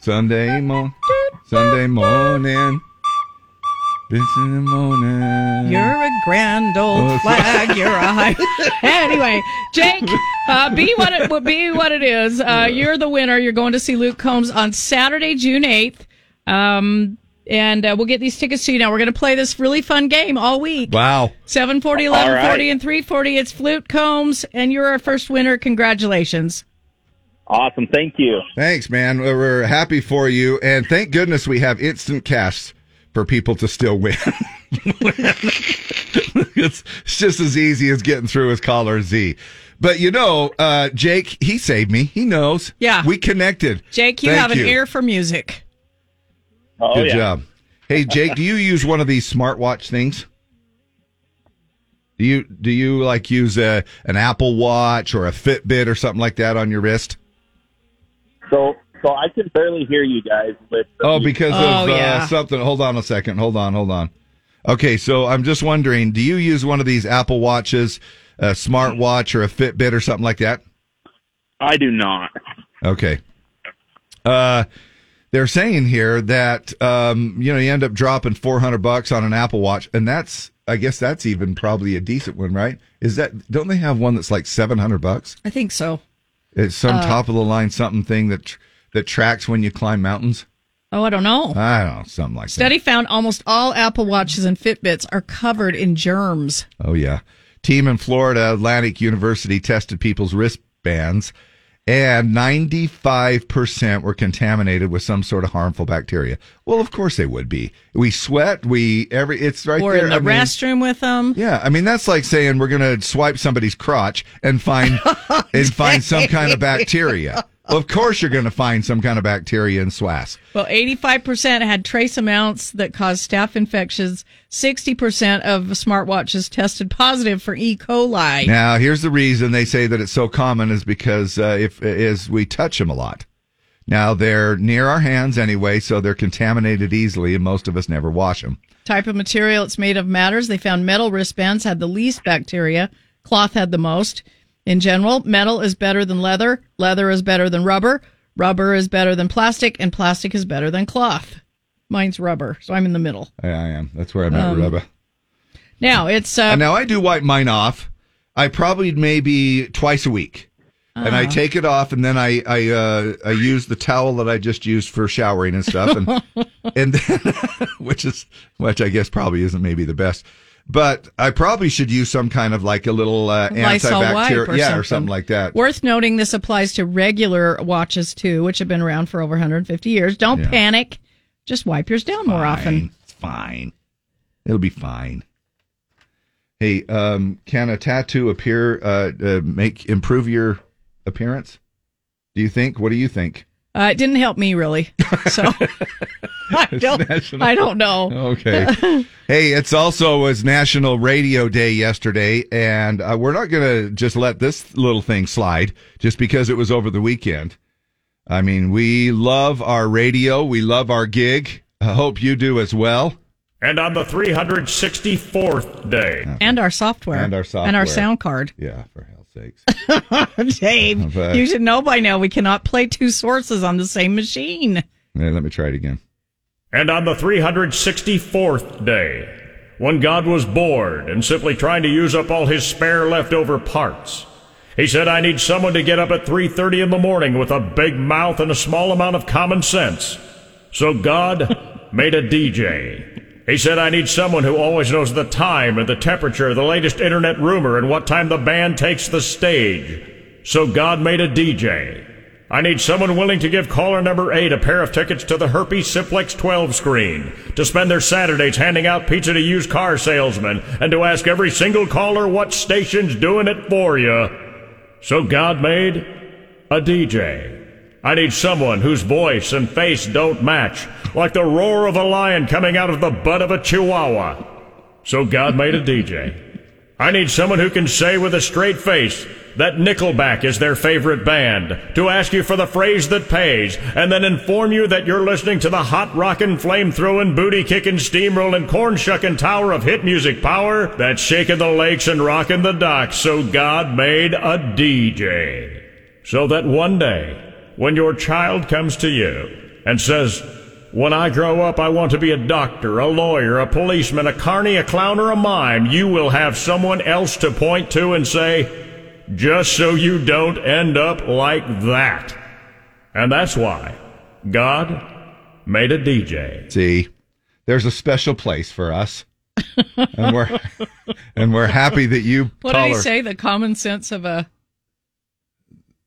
Sunday morning. Sunday morning. It's in the morning. You're a grand old Oh, flag. You're a high. (laughs) anyway, Jake, uh, be what it be what it is. Uh, you're the winner. You're going to see Luke Combs on Saturday, June eighth. Um, and uh, we'll get these tickets to you. Now we're going to play this really fun game all week. Wow. 740, All 1140, right. and 340. It's Flute Combs, and you're our first winner. Congratulations. Awesome. Thank you. Thanks, man. We're- We're happy for you, and thank goodness we have instant cash for people to still win. (laughs) it's, it's just as easy as getting through as caller Z. But you know, uh, Jake, he saved me. He knows. Yeah. we connected. Jake, you Thank have an ear for music. Oh, Good yeah. job. Hey, Jake, do you use one of these smartwatch things? Do you do you like use a an Apple Watch or a Fitbit or something like that on your wrist? So, so I can barely hear you guys with. the Oh, music. because Oh, of uh, something. Hold on a second. Hold on. Hold on. Okay, so I'm just wondering, do you use one of these Apple Watches, a smartwatch, or a Fitbit or something like that? I do not. Okay. Uh, they're saying here that um, you know you end up dropping 400 bucks on an Apple Watch, and that's I guess that's even probably a decent one, right? Is that don't they have one that's like 700 bucks? I think so. It's some Uh, top of the line something thing that tr- that tracks when you climb mountains. Oh, I don't know. I don't know, something like that. Study found almost all Apple Watches and Fitbits are covered in germs. Oh yeah. Team in Florida Atlantic University tested people's wristbands and 95% were contaminated with some sort of harmful bacteria. Well, of course they would be. We sweat, we every it's right or there. in the I mean, restroom with them. yeah, I mean that's like saying we're going to swipe somebody's crotch and find (laughs) and find some kind of bacteria. Well, of course you're going to find some kind of bacteria in swass. Well, 85% had trace amounts that caused staph infections. 60% of smartwatches tested positive for E. coli. Now, here's the reason they say that it's so common is because uh, if is we touch them a lot. Now they're near our hands anyway, so they're contaminated easily, and most of us never wash them. Type of material it's made of matters. They found metal wristbands had the least bacteria. Cloth had the most. In general, metal is better than leather. Leather is better than rubber. Rubber is better than plastic, and plastic is better than cloth. Mine's rubber, so I'm in the middle. I, I am. That's where I'm at, Um, Rubba. Now it's uh, now I do wipe mine off. I probably maybe twice a week, and I Uh-huh. take it off, and then I I uh, I use the towel that I just used for showering and stuff, and (laughs) and then, (laughs) which is which I guess probably isn't maybe the best. But I probably should use some kind of like a little uh, antibacterial, or yeah, something. or something like that. Worth noting, this applies to regular watches too, which have been around for over 150 years. Don't Yeah. panic. Just wipe yours down more often. It's fine. It'll be fine. Hey, um, can a tattoo appear uh, uh, make improve your appearance? Do you think? What do you think? Uh, it didn't help me really. (laughs) So I don't, national- I don't know. Okay. (laughs) hey, it's also was National Radio Day yesterday, and uh, we're not going to just let this little thing slide just because it was over the weekend. I mean, we love our radio, we love our gig. I hope you do as well. And on the 364th day. and our software. And our software. And our sound card. Yeah, for hell's sakes. (laughs) Dave, (laughs) But- you should know by now we cannot play two sources on the same machine. Yeah, let me try it again. And on the 364th day, when God was bored and simply trying to use up all his spare leftover parts, he said, I need someone to get up at 3.30 in the morning with a big mouth and a small amount of common sense. So God (laughs) made a DJ. He said, I need someone who always knows the time and the temperature, the latest internet rumor, and what time the band takes the stage. So God made a DJ. I need someone willing to give caller number 8 a pair of tickets to the Herpes Simplex 12 screen, to spend their Saturdays handing out pizza to used car salesmen, and to ask every single caller what station's doing it for you. So God made a DJ. I need someone whose voice and face don't match, like the roar of a lion coming out of the butt of a chihuahua. So God made a DJ. I need someone who can say with a straight face that Nickelback is their favorite band, to ask you for the phrase that pays, and then inform you that you're listening to the hot rockin', flame throwing, booty kicking, steamrolling, corn shucking tower of hit music power that's shaking the lakes and rocking the docks. So God made a DJ. So that one day, when your child comes to you and says, when I grow up, I want to be a doctor, a lawyer, a policeman, a carny, a clown, or a mime. You will have someone else to point to and say, just so you don't end up like that. And that's why God made a DJ. See, there's a special place for us. (laughs) and we're and we're happy that you What did he say? The common sense of a,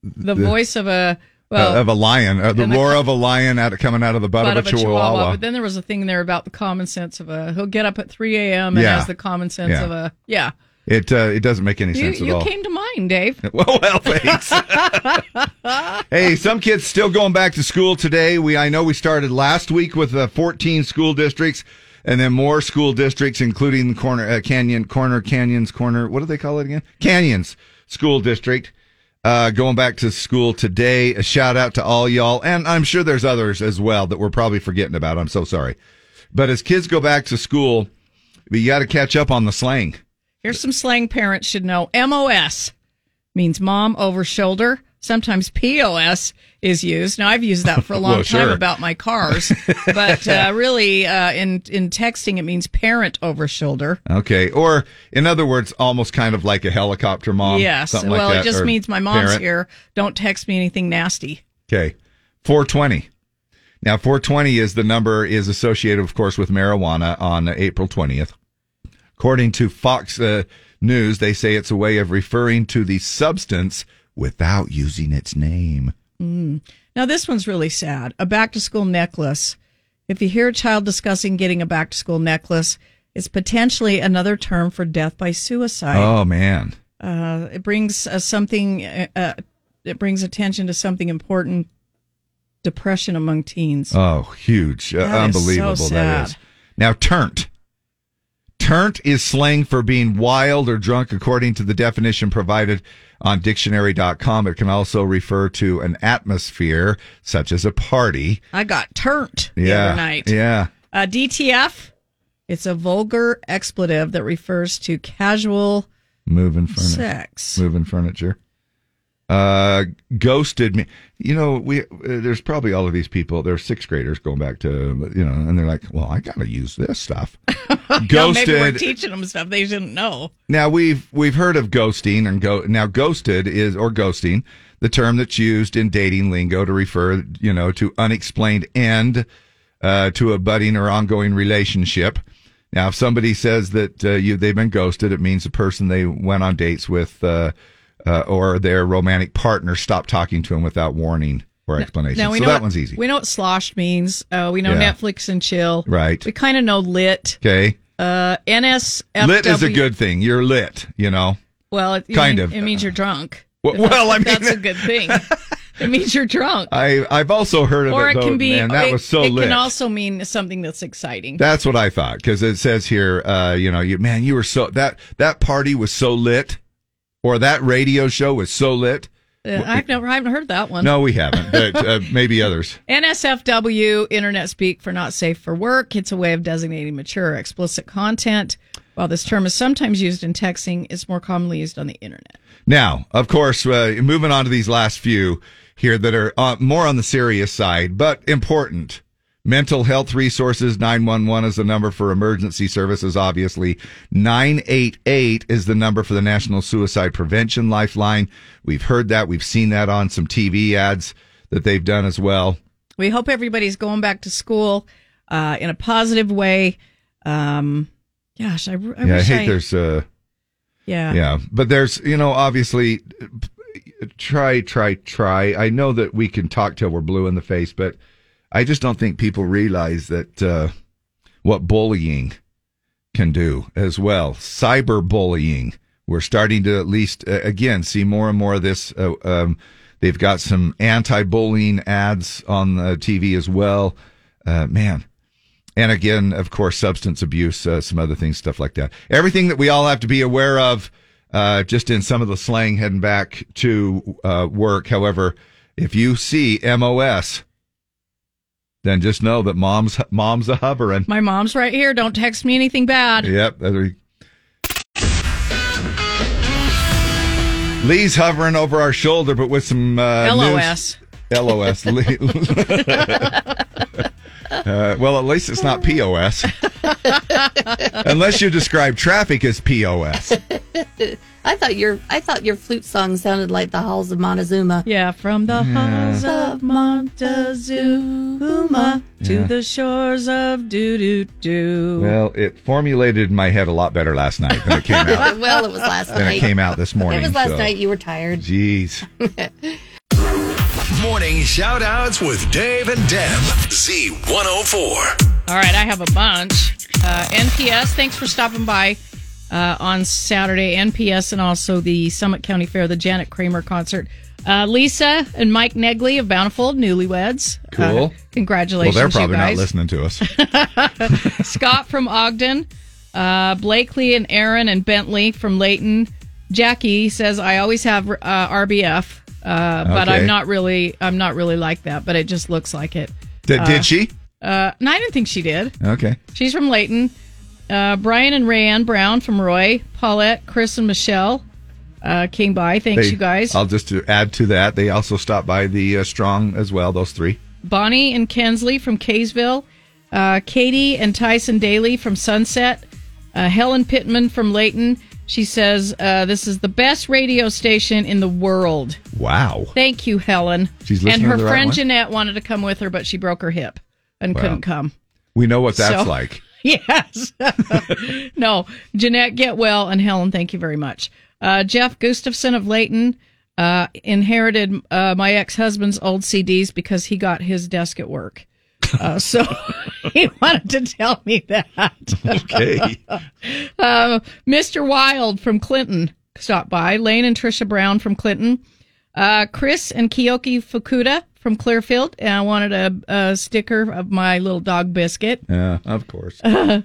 the, The- voice of a, well, uh, of a lion, uh, the and the roar of a lion out coming out of the butt, butt of a chihuahua. But then there was a thing there about the common sense of a. He'll get up at 3 a.m. and Yeah. has the common sense Yeah. of a. Yeah. It uh, it doesn't make any You, sense at you all. came to mind, Dave. (laughs) well, well, thanks. (laughs) hey, some kids still going back to school today. We I know we started last week with uh, 14 school districts, and then more school districts, including the corner uh, Canyon, Corner Canyons, Corner. What do they call it again? Canyons School District. Uh, going back to school today. A shout out to all y'all, and I'm sure there's others as well that we're probably forgetting about. I'm so sorry. But as kids go back to school, you got to catch up on the slang. Here's some slang parents should know. MOS means mom over shoulder. Sometimes POS is used. Now I've used that for a (laughs) long Well, time sure. about my cars, (laughs) but uh, really uh, in in texting it means parent over shoulder. Okay. Or, in other words, almost kind of like a helicopter mom. yes. Well, like it just or means my mom's parent. here. Don't text me anything nasty. Okay. 420. Now, 420 is the number is associated, of course, with marijuana on April 20th. According to Fox uh, News, they say it's a way of referring to the substance without using its name. Mm. Now, this one's really sad. A back to school necklace. If you hear a child discussing getting a back to school necklace, it's potentially another term for death by suicide. Oh, man. Uh, it brings uh, something, uh, uh, it brings attention to something important depression among teens. Oh, huge. Uh, That is so unbelievable. that is. Now, turnt. Turnt is slang for being wild or drunk, according to the definition provided on dictionary.com. It can also refer to an atmosphere, such as a party. I got turned the yeah. other night. Yeah. Uh, DTF, it's a vulgar expletive that refers to casual Moving furniture. Sex. Moving furniture. Uh, ghosted me. You know, we uh, there's probably all of these people. They're sixth graders going back to you know, and they're like, "Well, I got to use this stuff." (laughs) Ghosted. maybe we're teaching them stuff they didn't know. Now we've we've heard of ghosting and go now ghosted is or ghosting the term that's used in dating lingo to refer you know to unexplained end uh, to a budding or ongoing relationship. Now, if somebody says that uh, you they've been ghosted, it means the person they went on dates with uh, uh, or their romantic partner stopped talking to them without warning or explanation. Now we so know that what- one's easy. We know what slosh means. Uh, we know Yeah. Netflix and chill. Right. We kind of know lit. Okay, Uh, NSFW. lit is a good thing. You're lit, you know. Well, it, Kind it, of. It means you're drunk. Well- well, I mean- that's a good thing. (laughs) it means you're drunk. I I've also heard of or it. it though, can be. Man, that it, was so it lit. can also mean something that's exciting. That's what I thought because it says here, uh, you know, you man, you were so that that party was so lit, or that radio show was so lit. Uh, I've never, I haven't heard that one. No, we haven't, but uh, (laughs) maybe others. NSFW, internet speak for not safe for work. It's a way of designating mature or explicit content. While this term is sometimes used in texting, it's more commonly used on the internet. Now, of course, uh, moving on to these last few here that are uh, more on the serious side, but important. Mental health resources 911 is the number for emergency services, obviously. 988 is the number for the National Suicide Prevention Lifeline. We've heard that. We've seen that on some TV ads that they've done as well. We hope everybody's going back to school uh, in a positive way. Um, gosh, I, I yeah, I wish hate there's uh yeah. Yeah, but there's you know obviously try, try, try. I know that we can talk till we're blue in the face, but I just don't think people realize that uh, what bullying can do as well. Cyberbullying. We're starting to at least uh, again see more and more of this. Uh, um, they've got some anti-bullying ads on the TV as well. Uh, man, and again, of course, substance abuse, uh, some other things, stuff like that. Everything that we all have to be aware of, uh, just in some of the slang heading back to uh, work. However, if you see MOS, then just know that mom's mom's a hovering. My mom's right here. Don't text me anything bad. Yep. Lee's hovering over our shoulder, but with some uh, LOS. news- LOS. (laughs) (laughs) Uh, well, at least it's not POS. (laughs) Unless you describe traffic as POS. I thought your I thought your flute song sounded like the halls of Montezuma. Yeah, from the halls of Montezuma to the shores of doo doo doo. Well, it formulated in my head a lot better last night than it came (laughs) out. well, it was last Then it night. came out this morning, It was last so- night. You were tired. Jeez. (laughs) Morning shout outs with Dave and Deb. Z104. All right, I have a bunch. Uh, NPS, thanks for stopping by uh, on Saturday. NPS and also the Summit County Fair, the Jana Kramer concert. Uh, Lisa and Mike Negley of Bountiful, newlyweds. Cool. Uh, congratulations, Well, they're probably not listening to us. (laughs) Scott from Ogden, uh, Blakely and Aaron and Bentley from Layton. Jackie says I always have uh, RBF, uh, but Okay. I'm not really. I'm not really like that, but it just looks like it. Did, Uh, did she? Uh, no, I didn't think she did. Okay. She's from Layton. Uh, Brian and Rayanne Brown from Roy. Paulette, Chris, and Michelle uh, came by. Thanks, They- you guys. I'll just to add to that. They also stopped by the uh, Strong as well. Those three. Bonnie and Kensley from Kaysville. Uh, Katie and Tyson Daly from Sunset. Uh, Helen Pittman from Layton. She says, uh, This is the best radio station in the world. Wow. Thank you, Helen. She's and listening her to the right friend one? Jeanette wanted to come with her, but she broke her hip and Wow. couldn't come. We know what that's So- like. (laughs) Yes. (laughs) no, Jeanette, get well, and Helen, thank you very much. Uh, Jeff Gustafson of Layton uh, inherited uh, my ex husband's old CDs because he got his desk at work. Uh, so (laughs) he wanted to tell me that. Okay. uh, Mr. Wild from Clinton stopped by. Lane and Trisha Brown from Clinton. Uh, Chris and Kiyoki Fukuda from Clearfield. And I wanted a, a sticker of my little dog biscuit. Yeah, of course. (laughs) uh,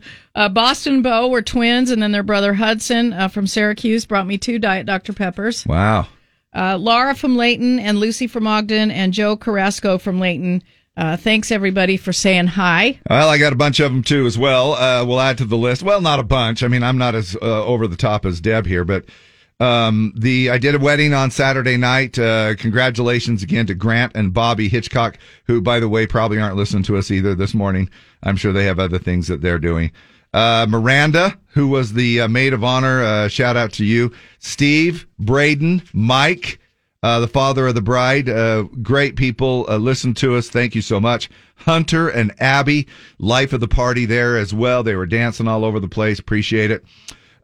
Boston and Bo were twins, and then their brother Hudson uh, from Syracuse brought me two Diet Dr. Peppers. Wow. Uh, Laura from Layton and Lucy from Ogden and Joe Carrasco from Layton. Uh, thanks everybody for saying hi. Well, I got a bunch of them too as well. Uh, we'll add to the list. Well, not a bunch. I mean, I'm not as uh, over the top as Deb here, but um, the I did a wedding on Saturday night. Uh, congratulations again to Grant and Bobby Hitchcock, who, by the way, probably aren't listening to us either this morning. I'm sure they have other things that they're doing. Uh, Miranda, who was the uh, maid of honor, uh, shout out to you. Steve, Braden, Mike, uh, the father of the bride. Uh, great people. Listen to us. Thank you so much. Hunter and Abby, life of the party there as well. They were dancing all over the place. Appreciate it.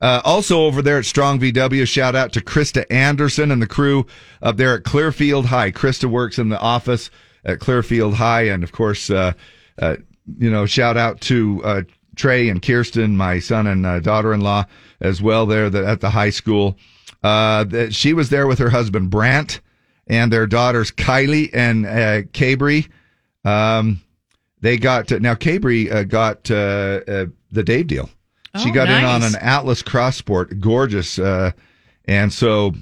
Uh, also over there at Strong VW, shout out to Krista Anderson and the crew up there at Clearfield High. Krista works in the office at Clearfield High. And of course, uh, uh, you know, shout out to, uh, Trey and Kirsten, my son and uh, daughter-in-law as well there at the high school. Uh, she was there with her husband Brant and their daughters Kylie and uh, Cabry. Um, they got now Cabry uh, got the Dave deal. She Oh, got in on an Atlas Cross Sport, gorgeous, uh, and so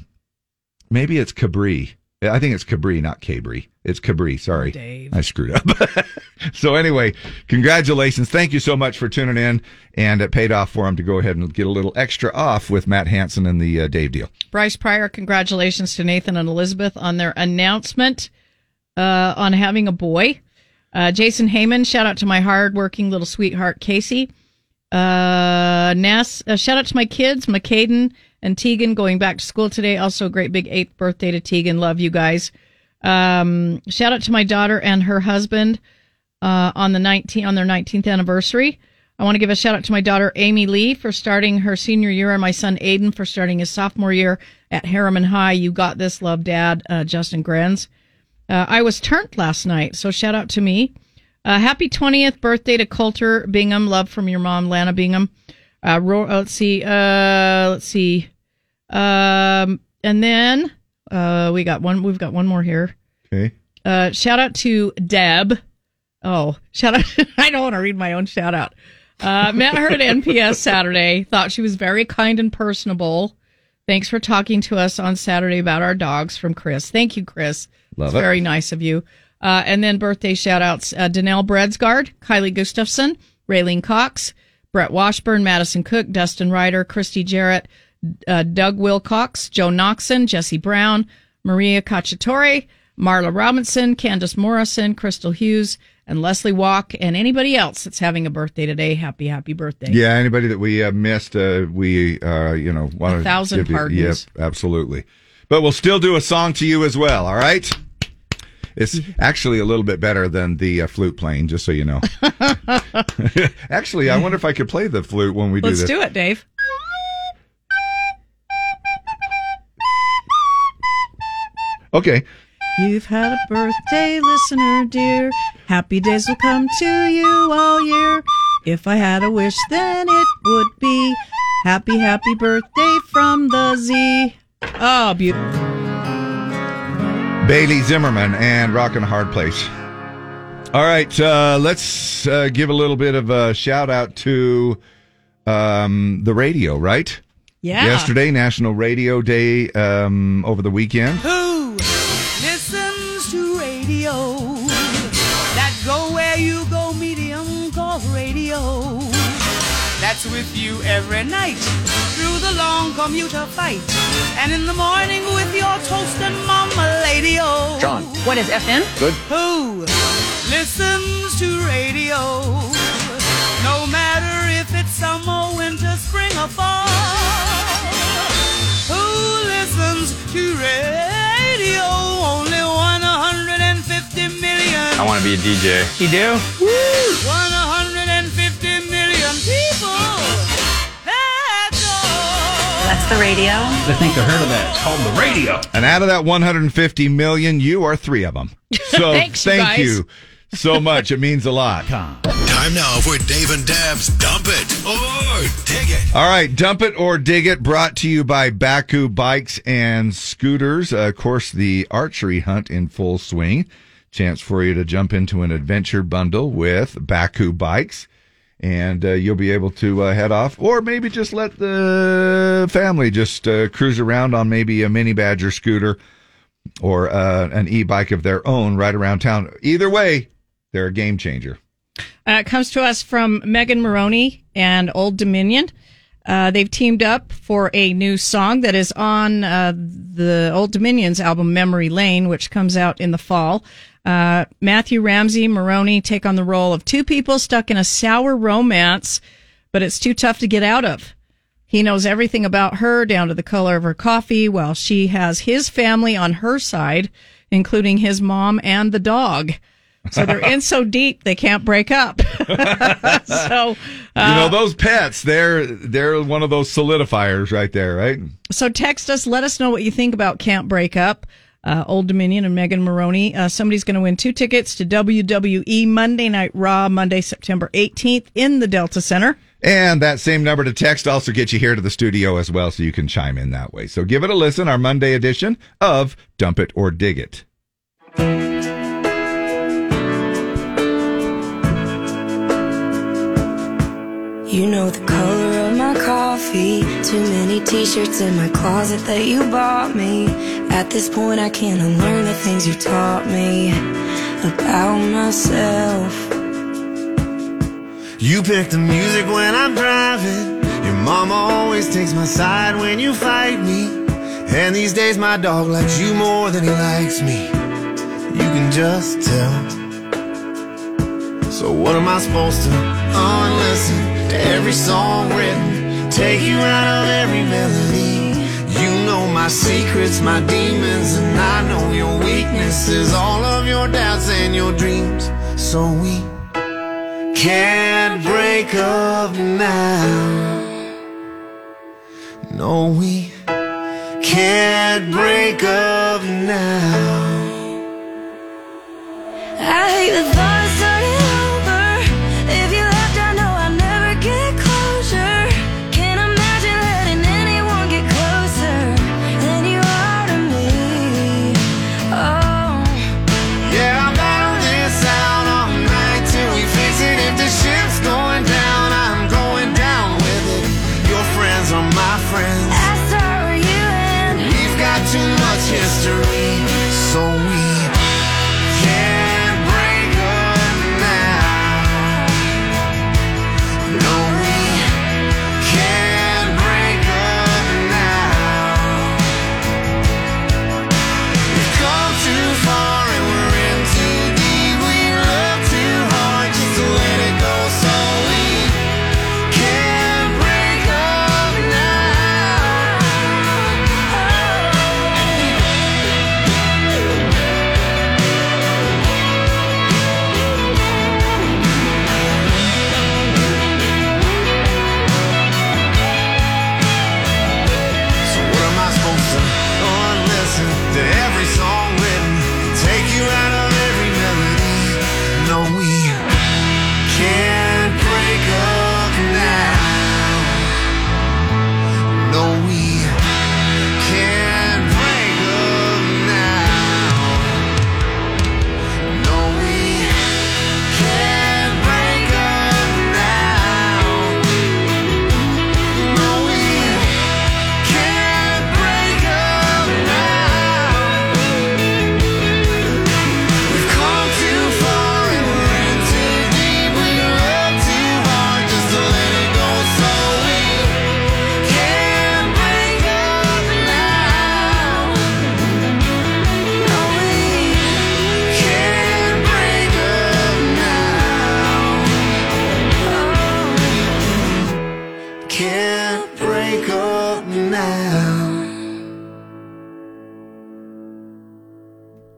maybe it's Cabri. I think it's Cabri, not Cabry. It's Cabri. Sorry, Dave. I screwed up. (laughs) so anyway, congratulations. Thank you so much for tuning in, and it paid off for him to go ahead and get a little extra off with Matt Hansen and the uh, Dave deal. Bryce Pryor, congratulations to Nathan and Elizabeth on their announcement uh, on having a boy. Uh, Jason Heyman, shout out to my hardworking little sweetheart Casey. Uh, Nas, uh, shout out to my kids, McCaden and Tegan, going back to school today. Also, a great big eighth birthday to Tegan. Love you guys. Um, shout out to my daughter and her husband uh, on the 19 on their 19th anniversary. I want to give a shout out to my daughter Amy Lee for starting her senior year and my son Aiden for starting his sophomore year at Herriman High. You got this, love dad, uh, Justin Grenz. Uh, I was turned last night, so shout out to me. Uh, happy 20th birthday to Coulter Bingham. Love from your mom, Lana Bingham. Uh, ro- uh, let's see. Uh, let's see. Um, and then uh, we got one. We've got one more here. Okay. Uh, shout out to Deb. Oh, shout out. (laughs) I don't want to read my own shout out. Uh, met her at (laughs) NPS Saturday. Thought she was very kind and personable. Thanks for talking to us on Saturday about our dogs from Chris. Thank you, Chris. Love it's it. very nice of you. Uh, and then birthday shout outs uh, Danelle Bredsgard, Kylie Gustafson, Raylene Cox, Brett Washburn, Madison Cook, Dustin Ryder, Christy Jarrett, uh, Doug Wilcox, Joe Noxon, Jesse Brown, Maria Cacciatore, Marla Robinson, Candace Morrison, Crystal Hughes, and Leslie Walk, and anybody else that's having a birthday today. Happy, happy birthday. Yeah, anybody that we uh, missed, uh, we uh, you know want A thousand give you- pardons. Yep, absolutely. But we'll still do a song to you as well. All right. It's actually a little bit better than the uh, flute playing, just so you know. (laughs) actually, I wonder if I could play the flute when we do Let's this. do it, Dave. Okay. You've had a birthday, listener dear. Happy days will come to you all year. If I had a wish, then it would be happy, happy birthday from the Z. Oh, beautiful. Bailey Zimmerman and Rockin' Hard Place. All right, uh, let's uh, give a little bit of a shout out to um, the radio, right? Yeah. Yesterday, National Radio Day um, over the weekend. That's with you every night through the long commuter fight. And in the morning with your toast and mama lady oh. John. What is FM? Good. Who listens to radio? No matter if it's summer, winter, spring, or fall. Who listens to radio? Only 150 million. I want to be a DJ. You do? 150 That's the radio. I think I heard of that. It's called the radio. And out of that 150 million, you are three of them. (laughs) So Thanks, you thank guys. you so much. It means a lot. Time now for Dave and Dab's Dump It or Dig It. All right, dump it or dig it. Brought to you by Bakcou Bikes and Scooters. Uh, of course, the archery hunt in full swing. Chance for you to jump into an adventure bundle with Bakcou Bikes, and uh, you'll be able to uh, head off, or maybe just let the family just uh, cruise around on maybe a mini Badger scooter or uh, an e-bike of their own right around town. Either way, they're a game changer. Uh, it comes to us from Megan Moroney and Old Dominion. Uh, they've teamed up for a new song that is on the Old Dominion's album Memory Lane, which comes out in the fall. Uh, Matthew Ramsey, Moroney take on the role of two people stuck in a sour romance, but it's too tough to get out of. He knows everything about her down to the color of her coffee, while she has his family on her side, including his mom and the dog. So they're in so (laughs) deep they can't break up. (laughs) so, you uh, know those pets they're they're one of those solidifiers right there right so text us. Let us know what you think about Can't Break Up. Uh, Old Dominion and Megan Moroney. Uh, somebody's going to win two tickets to WWE Monday Night Raw, Monday, September 18th in the Delta Center. and that same number to text also gets you here to the studio as well so you can chime in that way so give it a listen our monday edition of dump it or dig it You know the color of my coffee. Too many t shirts in my closet that you bought me. At this point, I can't unlearn the things you taught me about myself. You pick the music when I'm driving. Your mama always takes my side when you fight me. And these days my dog likes you more than he likes me. You can just tell. So what am I supposed to unlisten to every song written? Take you out of every melody. You know my secrets, my demons, and I know your weaknesses, all of your doubts and your dreams. So we can't break up now. No, we can't break up now. I hate the thought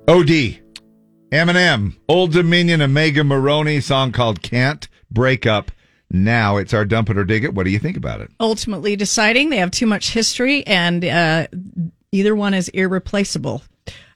OD, Eminem, Old Dominion, Omega Moroney song called "Can't Break Up." Now it's our dump it or dig it. What do you think about it? ultimately deciding they have too much history and uh, either one is irreplaceable.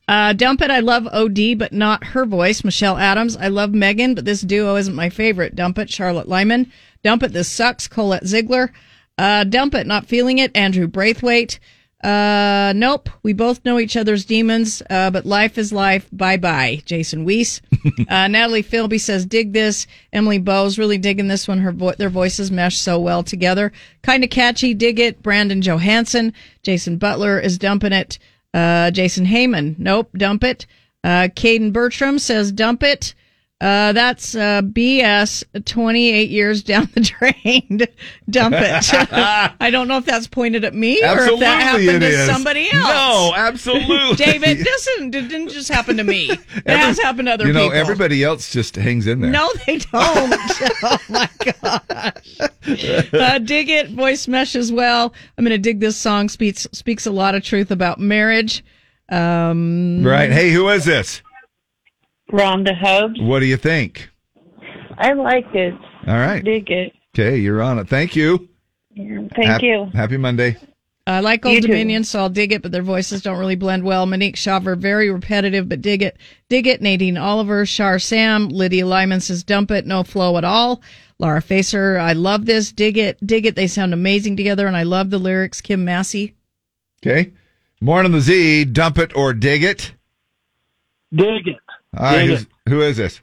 Uh, Dump It, I love OD, but not her voice. Michelle Adams, I love Megan, but this duo isn't my favorite. Dump It, Charlotte Lyman. Dump It, this sucks. Colette Ziegler. Uh, Dump It, not feeling it. Andrew Braithwaite. Uh, nope. We both know each other's demons, uh, but life is life. Bye bye. Jason Weiss. (laughs) uh, Natalie Philby says, dig this. Emily Bowes really digging this one. Her vo- their voices mesh so well together. Kind of catchy. Dig it. Brandon Johansson. Jason Butler is dumping it. Uh, Jason Heyman. Nope. Dump it. Uh, Caden Bertram says, dump it. Uh, that's uh, BS 28 years down the (laughs) drain. Dump it. (laughs) I don't know if that's pointed at me or if that happened to somebody else. No, absolutely. David, this didn't just happen to me. (laughs) It has happened to other people. you know, everybody else just hangs in there. No, they don't. oh my gosh. Uh, dig it. Voice mesh as well. I'm going to dig this song. Speaks speaks a lot of truth about marriage. Um, Right. Hey, who is this? Rhonda Hobbs. What do you think? I like it. All right. Dig it. Okay, you're on it. Thank you. Thank Hap- you. Happy Monday. I like You Old too. Dominion, so I'll dig it, but their voices don't really blend well. Monique Shaver, very repetitive, but dig it. Dig it. Nadine Oliver, Shar Sam, Lydia Lyman says dump it, no flow at all. Laura Facer, I love this. Dig it. Dig it. They sound amazing together, and I love the lyrics. Kim Massey. Okay. Morning the Z, dump it or dig it. Dig it. All right, who's, who is this?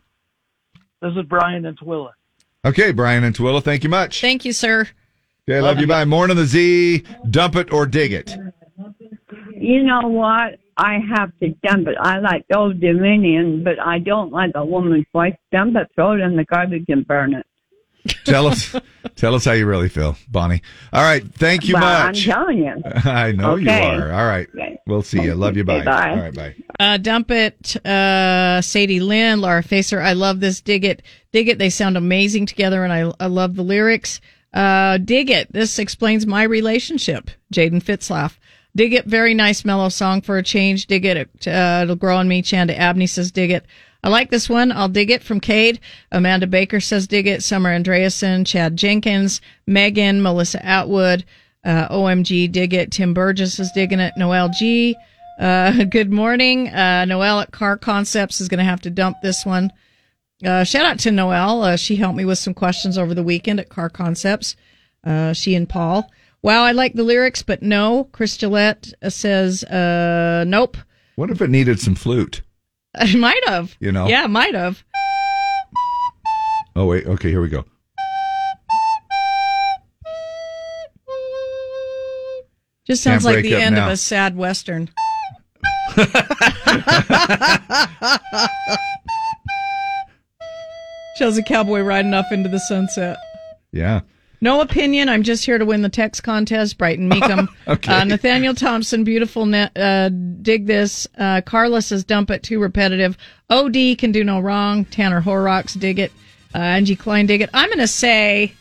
This is Brian and Twilla. Okay, Brian and Twilla, thank you much. Thank you, sir. Okay, love you. Bye. Morning the Z, dump it or dig it. You know what? I have to dump it. I like Old Dominion, but I don't like a woman's voice. Dump it, throw it in the garbage and burn it. Tell us, tell us how you really feel, Bonnie. All right, thank you Well, much. I'm telling you. (laughs) I know you are. All right, Okay. we'll see you. Love you. Bye. Okay, bye. All right, bye. Uh, dump it, uh, Sadie Lynn, Laura Facer. I love this. Dig it, dig it. They sound amazing together, and I, I love the lyrics. Uh, dig it. This explains my relationship. Jaden Fitzlaff. Dig it. Very nice mellow song for a change. Dig it. Uh, it'll grow on me. Chanda Abney says dig it. I like this one. I'll dig it from Cade. Amanda Baker says dig it. Summer Andreasen, Chad Jenkins, Megan, Melissa Atwood, uh, OMG dig it. Tim Burgess is digging it. Noel G. Uh, (laughs) good morning. Uh, Noel at Car Concepts is going to have to dump this one. Uh, shout out to Noel. Uh, she helped me with some questions over the weekend at Car Concepts. Uh, she and Paul. Wow, I like the lyrics, but no. Chris Gillette says, nope. What if it needed some flute? (laughs) I might have. You know? Yeah, might have. Oh wait, okay, here we go. Just sounds like the end now. of a sad western. (laughs) Shows a cowboy riding off into the sunset. Yeah. No opinion. I'm just here to win the text contest. Brighton Meekum. (laughs) Okay. uh, Nathaniel Thompson, beautiful. Ne- uh, dig this. Uh, Carla says dump it. Too repetitive. OD can do no wrong. Tanner Horrocks, dig it. Uh, Angie Klein, dig it. I'm going to say,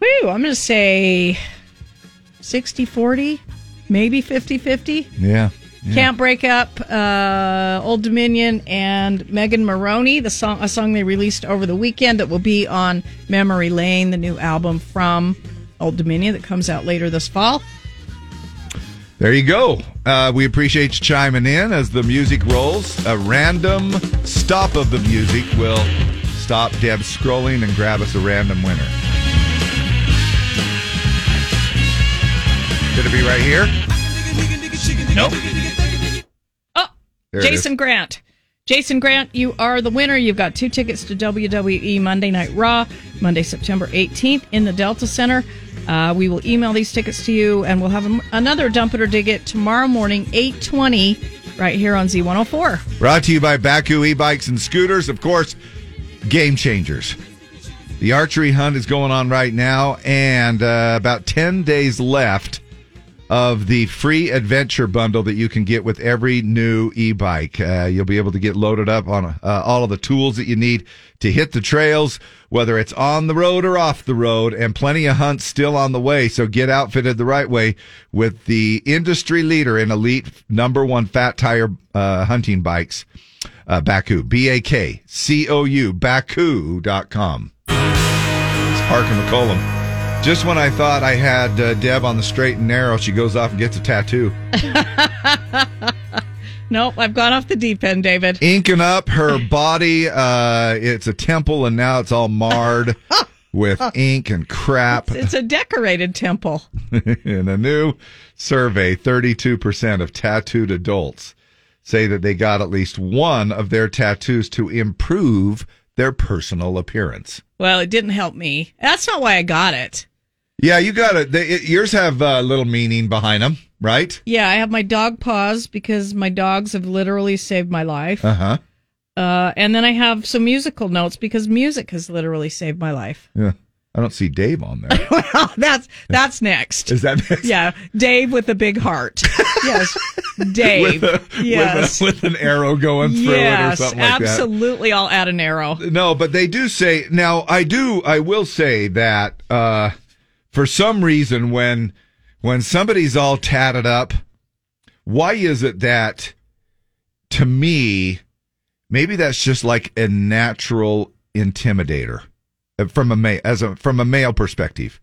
whew, I'm going to say 60 40, maybe 50 50. Yeah. Yeah. Can't break up uh, Old Dominion and Megan Moroney, the song a song they released over the weekend that will be on Memory Lane, the new album from Old Dominion that comes out later this fall. There you go. Uh, we appreciate you chiming in as the music rolls. A random stop of the music will stop Deb scrolling and grab us a random winner. Could it be right here? Nope. Jason is. Grant. Jason Grant, you are the winner. You've got two tickets to WWE Monday Night Raw, Monday, September 18th in the Delta Center. Uh, we will email these tickets to you, and we'll have a, another Dump It or Dig It tomorrow morning, 820, right here on Z104. Brought to you by Bakcou e-bikes and scooters. Of course, game changers. The archery hunt is going on right now, and uh, about 10 days left of the free adventure bundle that you can get with every new e-bike. Uh, you'll be able to get loaded up on uh, all of the tools that you need to hit the trails, whether it's on the road or off the road, and plenty of hunts still on the way. So get outfitted the right way with the industry leader in elite number one fat tire uh, hunting bikes, uh, Bakcou, B-A-K, C-O-U, Bakcou.com. It's Parker McCollum. Just when I thought I had uh, Deb on the straight and narrow, she goes off and gets a tattoo. (laughs) Nope, I've gone off the deep end, David. Inking up her body. Uh, it's a temple, and now it's all marred (laughs) with ink and crap. It's a decorated temple. (laughs) In a new survey, 32% of tattooed adults say that they got at least one of their tattoos to improve their personal appearance. Well, it didn't help me. That's not why I got it. Yeah, you got it. They, it yours have a little meaning behind them, right? Yeah, I have my dog paws because my dogs have literally saved my life. Uh huh. Uh, and then I have some musical notes because music has literally saved my life. Yeah. I don't see Dave on there. (laughs) well, that's that's next. Is that next? Yeah, Dave with a big heart. yes, (laughs) Dave. with, a, yes, with, (laughs) a, with an arrow going through yes, it or something like that. absolutely. I'll add an arrow. No, but they do say now. I do. I will say that uh, for some reason, when when somebody's all tatted up, why is it that to me, maybe that's just like a natural intimidator from a ma- as a from a male perspective.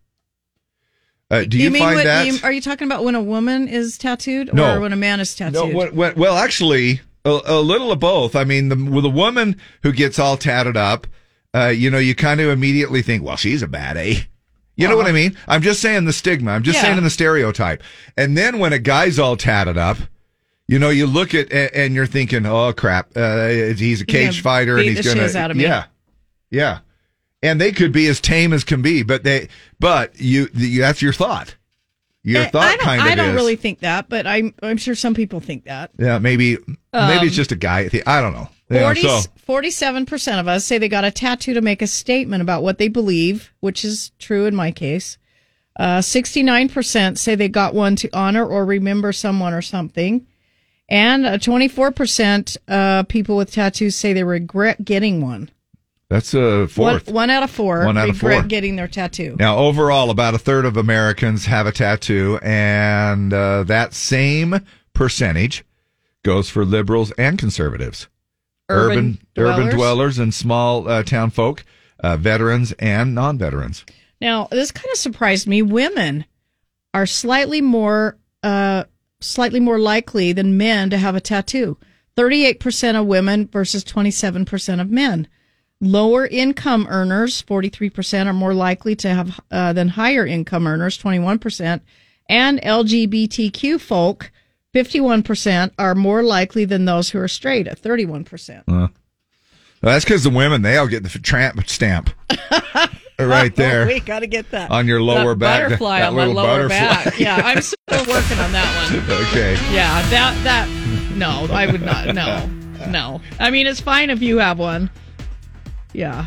Uh, do you, mean find when, that? you- are you talking about when a woman is tattooed or No. when a man is tattooed? No, what, what, well, actually, a, a little of both. I mean, the, with a woman who gets all tatted up, uh, you know, you kind of immediately think, well, she's a bad A. You know what I mean? I'm just saying the stigma. I'm just Uh-huh. Yeah. saying in the stereotype. And then when a guy's all tatted up, you know, you look at and you're thinking, oh crap, uh, he's a cage fighter and he's gonna, out of me. yeah, yeah. And they could be as tame as can be, but they, but you, that's your thought. Your Eh, thought I don't, kind of I don't is. really think that, but I'm I'm sure some people think that. Yeah, maybe maybe Um, it's just a guy. I don't know. Yeah, so 47 percent of us say they got a tattoo to make a statement about what they believe, which is true in my case. Uh, 69% say they got one to honor or remember someone or something. And uh, 24% uh, people with tattoos say they regret getting one. That's a One, fourth. one out of four One out of regret four. getting their tattoo. Now, overall, about a third of Americans have a tattoo, and uh, that same percentage goes for liberals and conservatives. urban, urban dwellers. dwellers and small uh, town folk, uh, veterans and non-veterans. Now, this kind of surprised me. Women are slightly more uh slightly more likely than men to have a tattoo. 38% of women versus 27% of men. Lower income earners, 43% are more likely to have uh, than higher income earners, 21%, and LGBTQ folk, 51% are more likely than those who are straight at 31%. Uh, well, that's because the women they all get the tramp stamp (laughs) right there we got to get that on your lower that back. Butterfly that on my lower butterfly. back. (laughs) Yeah, I'm still working on that one. okay. Yeah, that that no, I would not. No, (laughs) no. I mean, it's fine if you have one. Yeah.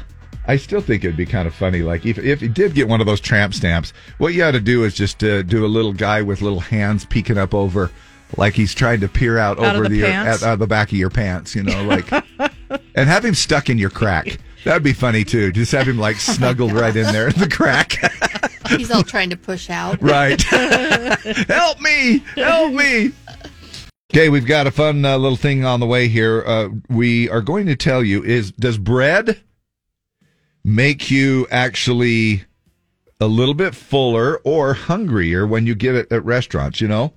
I still think it'd be kind of funny. Like if if you did get one of those tramp stamps, what you ought to do is just uh, do a little guy with little hands peeking up over, like he's trying to peer out, Out of over the the, pants? at, uh, the back of your pants. You know, like, (laughs) and have him stuck in your crack. That'd be funny too. Just have him like (laughs) snuggled right in there in the crack. (laughs) He's all trying to push out. Right. help me! Help me! Okay, we've got a fun uh, little thing on the way here. Uh, we are going to tell you is does bread make you actually a little bit fuller or hungrier when you get it at restaurants, you know?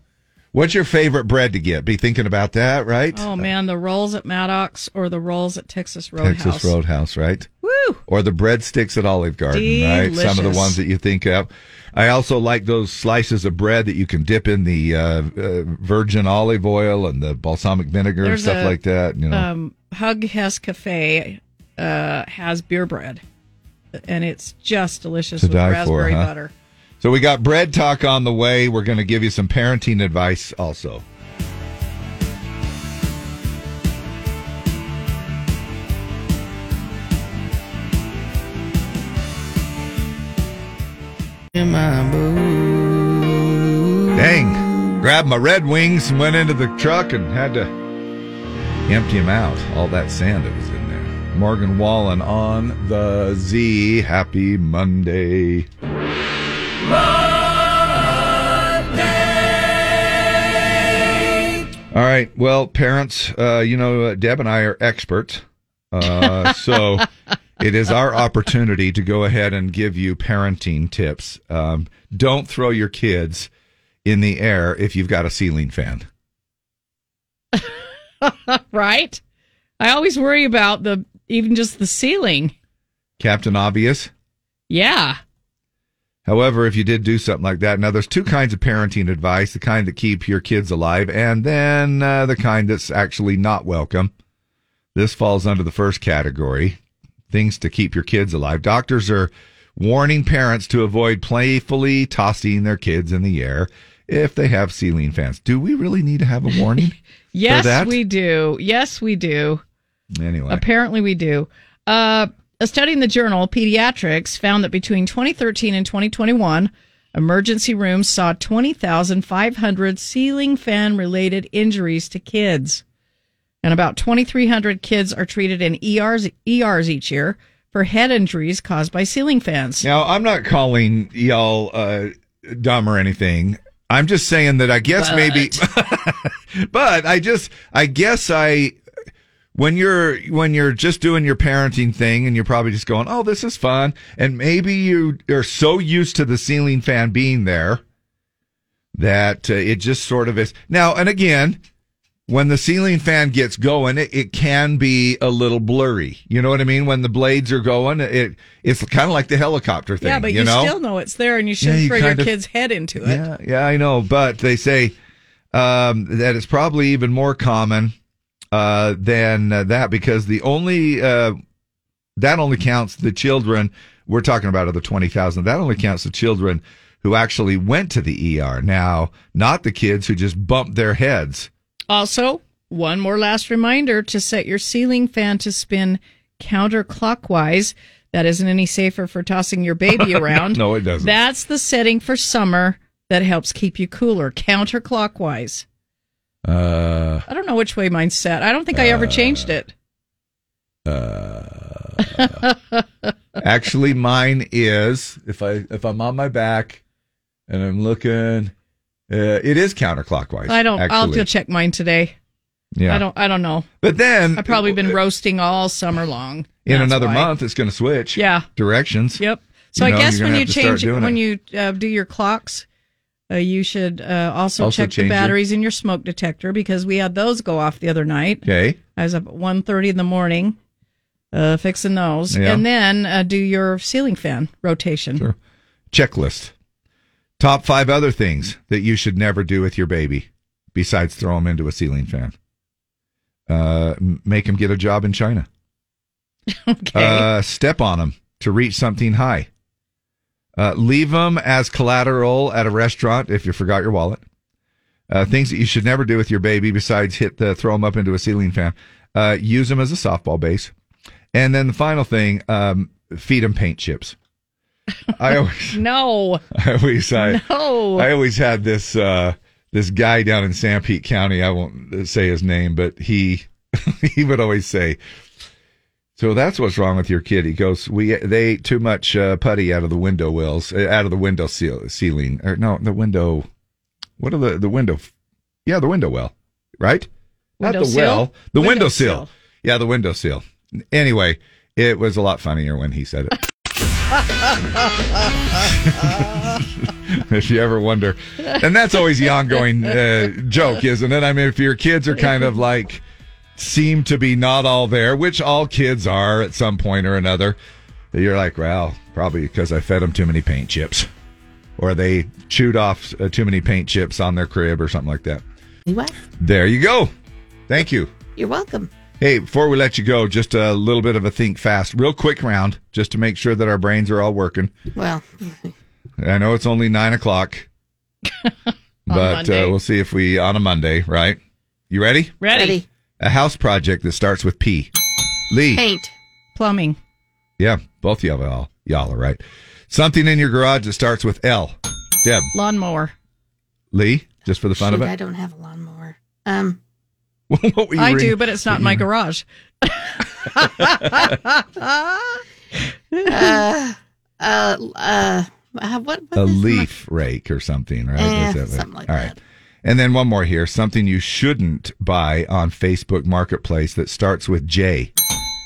What's your favorite bread to get? Be thinking about that, right? Oh man, the rolls at Maddox or the rolls at Texas Roadhouse. Texas Roadhouse, right? Woo! Or the breadsticks at Olive Garden, right? Some of the ones that you think of. I also like those slices of bread that you can dip in the uh, uh, virgin olive oil and the balsamic vinegar There's and stuff a, like that. You know, Um, Hug-Hes Cafe uh, has beer bread, and it's just delicious to with die for, raspberry huh? butter. So we got bread talk on the way. We're going to give you some parenting advice also. Dang. Grabbed my Red Wings and went into the truck and had to empty them out. All that sand that was in there. Morgan Wallen on the Z. Happy Monday. All right. Well, parents, uh, you know, uh, Deb and I are experts. Uh, (laughs) so it is our opportunity to go ahead and give you parenting tips. Um, don't throw your kids in the air if you've got a ceiling fan. (laughs) right? I always worry about the even just the ceiling. Captain Obvious. Yeah. However, if you did do something like that, now there's two kinds of parenting advice: the kind that keep your kids alive, and then uh, the kind that's actually not welcome. This falls under the first category: things to keep your kids alive. Doctors are warning parents to avoid playfully tossing their kids in the air if they have ceiling fans. Do we really need to have a warning? (laughs) Yes, we do. Yes, we do. Anyway, Apparently, we do. Uh, a study in the journal Pediatrics found that between 2013 and 2021, emergency rooms saw 20,500 ceiling fan related injuries to kids. And about 2,300 kids are treated in ERs, ERs each year for head injuries caused by ceiling fans. Now, I'm not calling y'all uh, dumb or anything. I'm just saying that I guess But- maybe, (laughs) but I just, I guess I, when you're, when you're just doing your parenting thing and you're probably just going, oh, this is fun. And maybe you are so used to the ceiling fan being there that uh, it just sort of is. Now, and again, when the ceiling fan gets going, it, it can be a little blurry. You know what I mean? When the blades are going, it it's kind of like the helicopter thing. yeah, but you, you, know? still know it's there and you shouldn't you throw your of- kid's head into it. Yeah, yeah, I know. But they say um, that it's probably even more common uh, than uh, that because the only uh, that only counts the children. We're talking about of the twenty thousand. That only counts the children who actually went to the ER. Now, not the kids who just bumped their heads. Also, one more last reminder to set your ceiling fan to spin counterclockwise. That isn't any safer for tossing your baby (laughs) around. No, it doesn't. That's the setting for summer that helps keep you cooler. Counterclockwise. Uh, I don't know which way mine's set. I don't think I ever changed it. (laughs) Actually, mine is if I if I'm on my back and I'm looking, uh, it is counterclockwise. I don't. I'll actually. go check mine today. Yeah. I don't. I don't know. But then I've probably been roasting all summer long. in another why. month, it's going to switch. Yeah. Directions. Yep. So You I know, guess when you have to start change when it. you uh, do your clocks, uh, you should uh, also, Also check the change your- batteries in your smoke detector because we had those go off the other night. Okay. I was up at 1.30 in the morning, uh, fixing those, Yeah. and then uh, do your ceiling fan rotation. Checklist. Top five other things that you should never do with your baby besides throw him into a ceiling fan. Uh, make him get a job in China. (laughs) Okay. Uh, step on him to reach something high. Uh, leave them as collateral at a restaurant if you forgot your wallet. Uh, things that you should never do with your baby besides hit the throw them up into a ceiling fan. Uh, use them as a softball base. And then the final thing, um, feed them paint chips. (laughs) I always, no. (laughs) I always, I, No. I always had this, uh, this guy down in Sanpete County. I won't say his name, but he, (laughs) he would always say, so that's what's wrong with your kid. He goes, we they ate too much uh, putty out of the window wells, uh, out of the window seal, ceiling, or no, the window. What are the the window? Yeah, the window well, right? Not Window the sill? well, the window, Window sill. sill. Yeah, the window sill. Anyway, it was a lot funnier when he said it. (laughs) if you ever wonder, and that's always the ongoing uh, joke, isn't it? I mean, if your kids are kind of like seem to be not all there, which all kids are at some point or another, you're like, well, probably because I fed them too many paint chips, or they chewed off uh, too many paint chips on their crib or something like that. What? There you go. Thank you. You're welcome. Hey, before we let you go, just a little bit of a think fast, real quick round, just to make sure that our brains are all working. Well, I know it's only nine o'clock, (laughs) but uh, we'll see if we on a Monday, right? You ready? Ready. Ready. A house project that starts with P. Lee. paint. Plumbing. Yeah, both y'all, y'all, y'all are right. Something in your garage that starts with L. Deb. Lawnmower. Lee, just for the fun Shoot, of it. I don't have a lawnmower. Um, (laughs) what were you I reading? do, but it's not in my garage. (laughs) uh, uh, uh, what? what a is my- leaf rake or something, right? Eh, That's it. something like All right. And then one more here, something you shouldn't buy on Facebook Marketplace that starts with J.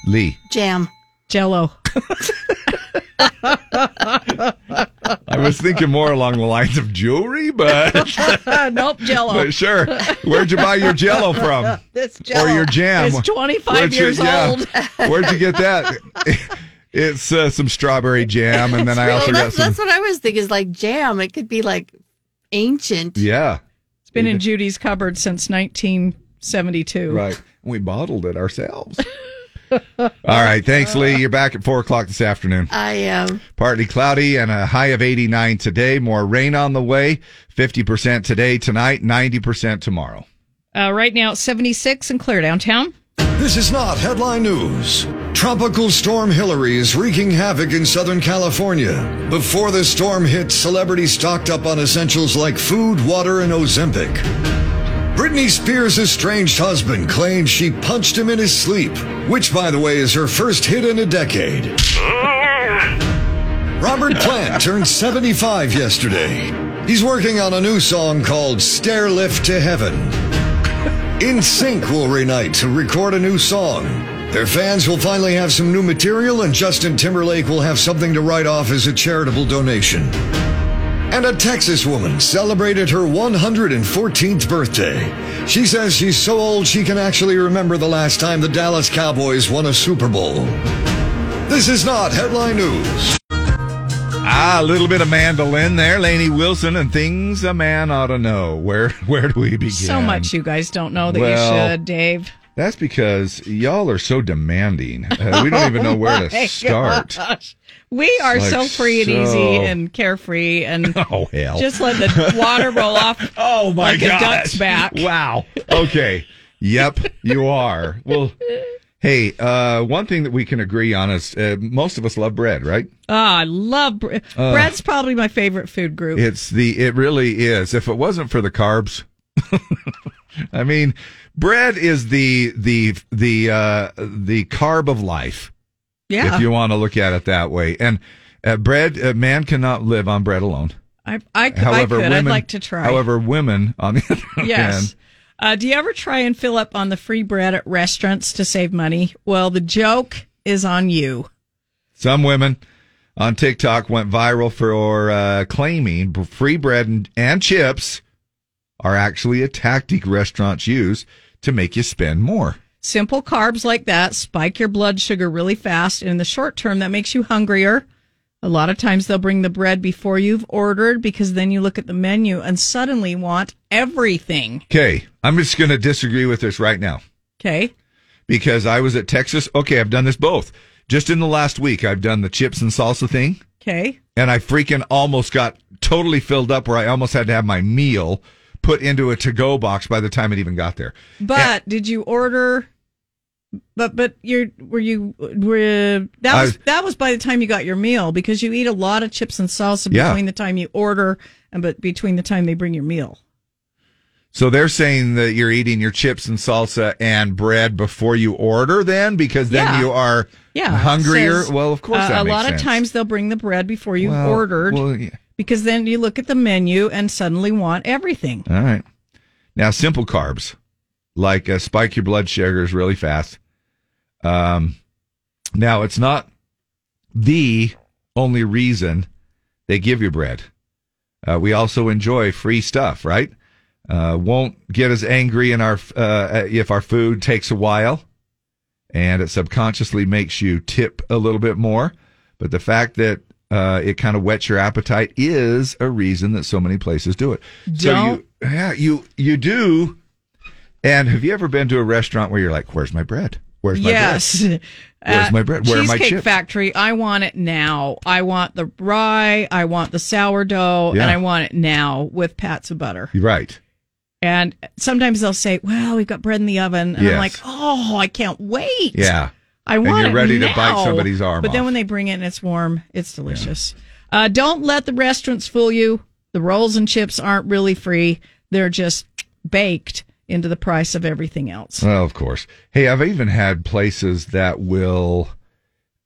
Lee. Jam. Jello. (laughs) I was thinking more along the lines of jewelry, but (laughs) nope, Jello. but sure. Where'd you buy your Jello from? (laughs) This Or your jam? is 25 Where'd you- years yeah. old. Where'd you get that? It's uh, some strawberry jam, and then I also Well, got that's, some. that's what I was thinking. Is like jam. It could be like ancient. Yeah, It's been in Judy's cupboard since 1972. right. We bottled it ourselves. (laughs) All right, thanks, Lee. You're back at four o'clock this afternoon. I am. Partly cloudy and a high of 89 today. More rain on the way. 50% today, tonight, 90% tomorrow. Uh, right now, 76 and clear downtown. This is not headline news. Tropical storm Hilary is wreaking havoc in Southern California. Before the storm hit, celebrities stocked up on essentials like food, water, and Ozempic. Britney Spears' estranged husband claims she punched him in his sleep, which, by the way, is her first hit in a decade. Robert Plant turned 75 yesterday. He's working on a new song called Stair Lift to Heaven. NSYNC will reunite to record a new song. Their fans will finally have some new material, and Justin Timberlake will have something to write off as a charitable donation. And a Texas woman celebrated her 114th birthday. She says she's so old she can actually remember the last time the Dallas Cowboys won a Super Bowl. This is not headline news. Ah, a little bit of mandolin there, Laney Wilson, and things a man ought to know. Where (laughs) where do we begin? So much you guys don't know that Well, you should, Dave. That's because y'all are so demanding. Uh, we don't even know where (laughs) Oh to start. gosh. We are Like so free and so- easy and carefree and (laughs) Oh hell! just let the water roll off (laughs) oh my like a duck's back. Wow. Okay. Yep, you are. Well, hey, uh, one thing that we can agree on is uh, most of us love bread, right? Ah, I love bre- Uh, bread's probably my favorite food group. It's the it really is. If it wasn't for the carbs, (laughs) I mean, bread is the the the uh, the carb of life. Yeah. If you want to look at it that way, and uh, bread, uh, man cannot live on bread alone. I, I, could- However, I could. women, I'd like to try. However, women on the other (laughs) yes. hand, Uh, do you ever try and fill up on the free bread at restaurants to save money? Well, the joke is on you. Some women on TikTok went viral for uh, claiming free bread and, and chips are actually a tactic restaurants use to make you spend more. Simple carbs like that spike your blood sugar really fast. And in the short term, that makes you hungrier. A lot of times they'll bring the bread before you've ordered because then you look at the menu and suddenly want everything. Okay, I'm just going to disagree with this right now Okay. because I was at Texas. Okay, I've done this both. Just in the last week, I've done the chips and salsa thing, Okay. and I freaking almost got totally filled up where I almost had to have my meal put into a to go box by the time it even got there. But did you order? But but you're were you were that was I- that was by the time you got your meal because you eat a lot of chips and salsa Yeah. between the time you order and but between the time they bring your meal. So they're saying that you're eating your chips and salsa and bread before you order, then because then Yeah. you are Yeah, hungrier. says, well, of course, uh, a lot sense. of times they'll bring the bread before you've Well, ordered well, yeah. Because then you look at the menu and suddenly want everything. All right. Now, simple carbs, like uh, spike your blood sugars really fast. Um, now, it's not the only reason they give you bread. Uh, we also enjoy free stuff, right? Uh, won't get as angry in our uh, if our food takes a while, and it subconsciously makes you tip a little bit more. But the fact that uh, it kind of whets your appetite is a reason that so many places do it. So Don't- you, yeah, you you do. And have you ever been to a restaurant where you're like, "Where's my bread? Where's my yes. bread? (laughs) Where's At my bread? Where are my chips?" Factory, I want it now. I want the rye, I want the sourdough, Yeah. and I want it now with pats of butter. You're right. And sometimes they'll say, "Well, we've got bread in the oven," and I'm like, "Oh, I can't wait." Yeah. I And want you're it ready to bite somebody's arm But then off. when they bring it and it's warm, it's delicious. Uh, don't let the restaurants fool you. The rolls and chips aren't really free; they're just baked into the price of everything else. Well, of course. Hey, I've even had places that will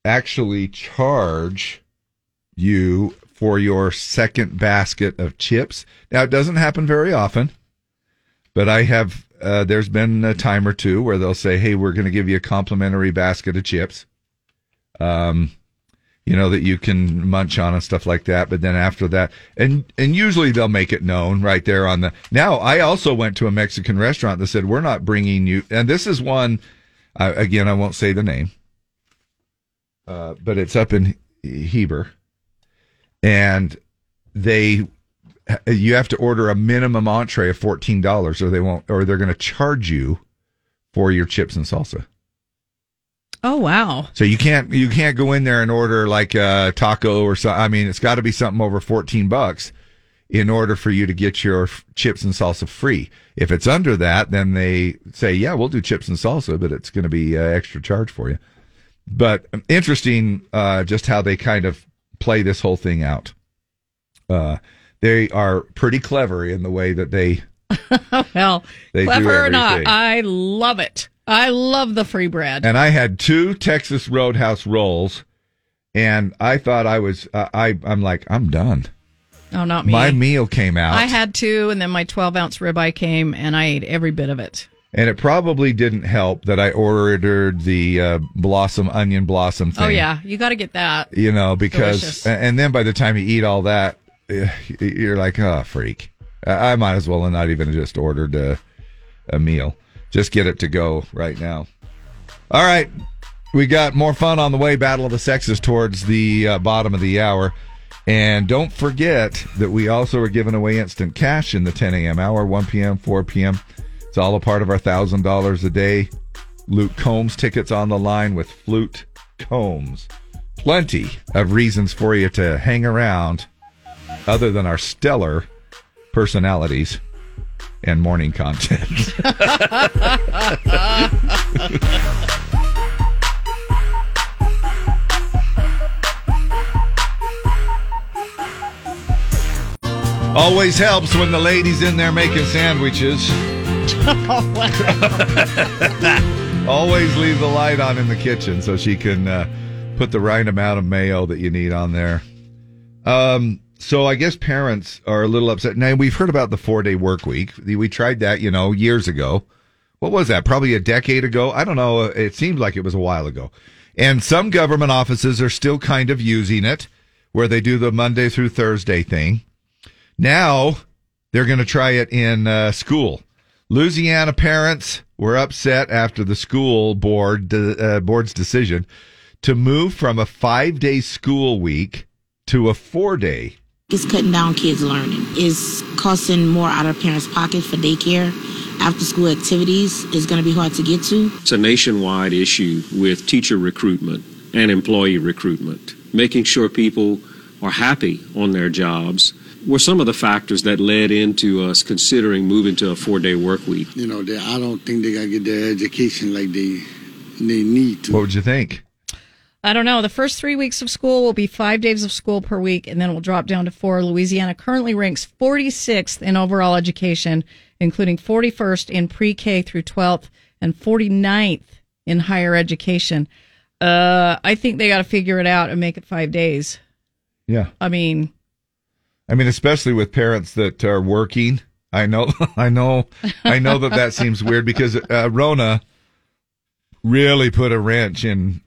actually charge you for your second basket of chips. Now, it doesn't happen very often, but I have, uh, there's been a time or two where they'll say, hey, we're going to give you a complimentary basket of chips. Um, you know that you can munch on and stuff like that but then after that and and usually they'll make it known right there on the now i also went to a mexican restaurant that said we're not bringing you and this is one again i won't say the name uh, but it's up in heber and they you have to order a minimum entree of $14 or they won't or they're going to charge you for your chips and salsa Oh wow! so you can't you can't go in there and order like a taco or something. I mean, it's got to be something over fourteen bucks in order for you to get your f- chips and salsa free. If it's under that, then they say, "Yeah, we'll do chips and salsa, but it's going to be uh, extra charge for you." But um, interesting, uh, just how they kind of play this whole thing out. Uh, they are pretty clever in the way that they (laughs) well, They clever or not. I love it. I love the free bread. And I had two Texas Roadhouse rolls, and I thought I was uh, I I'm like I'm done. oh, not me. My meal came out, I had two, and then my 12 ounce ribeye came, and I ate every bit of it. and it probably didn't help that I ordered the uh, blossom onion blossom thing. Oh yeah, you got to get that. you know because Delicious. and then by the time you eat all that, you're like oh freak. I might as well have not even just ordered a, a meal. Just get it to go right now. All right. We got more fun on the way. Battle of the Sexes towards the uh, bottom of the hour. And don't forget that we also are giving away instant cash in the 10 a.m. hour, 1 p.m., 4 p.m. It's all a part of our $1,000 a day. Luke Combs tickets on the line with Flute Combs. Plenty of reasons for you to hang around other than our stellar personalities and morning content. (laughs) Always helps when the lady's in there making sandwiches. (laughs) Always leave the light on in the kitchen so she can uh, put the right amount of mayo that you need on there. Um, so I guess parents are a little upset. Now we've heard about the four day work week. We tried that, you know, years ago. What was that? Probably a decade ago. I don't know. It seemed like it was a while ago. And some government offices are still kind of using it where they do the Monday through Thursday thing. Now they're going to try it in uh, school. Louisiana parents were upset after the school board uh, board's decision to move from a five day school week to a four day. It's cutting down kids' learning. It's costing more out of parents' pockets for daycare. After school activities is going to be hard to get to. It's a nationwide issue with teacher recruitment and employee recruitment. Making sure people are happy on their jobs were some of the factors that led into us considering moving to a four day work week. You know, they, I don't think they got to get their education like they they need to. What would you think? I don't know. The first three weeks of school will be five days of school per week, and then we'll drop down to four. Louisiana currently ranks 46th in overall education, including 41st in pre K through 12th and 49th in higher education. Uh, I think they got to figure it out and make it five days. Yeah. I mean, I mean, especially with parents that are working. I know, (laughs) I know, I know that that seems weird because uh, Rona really put a wrench in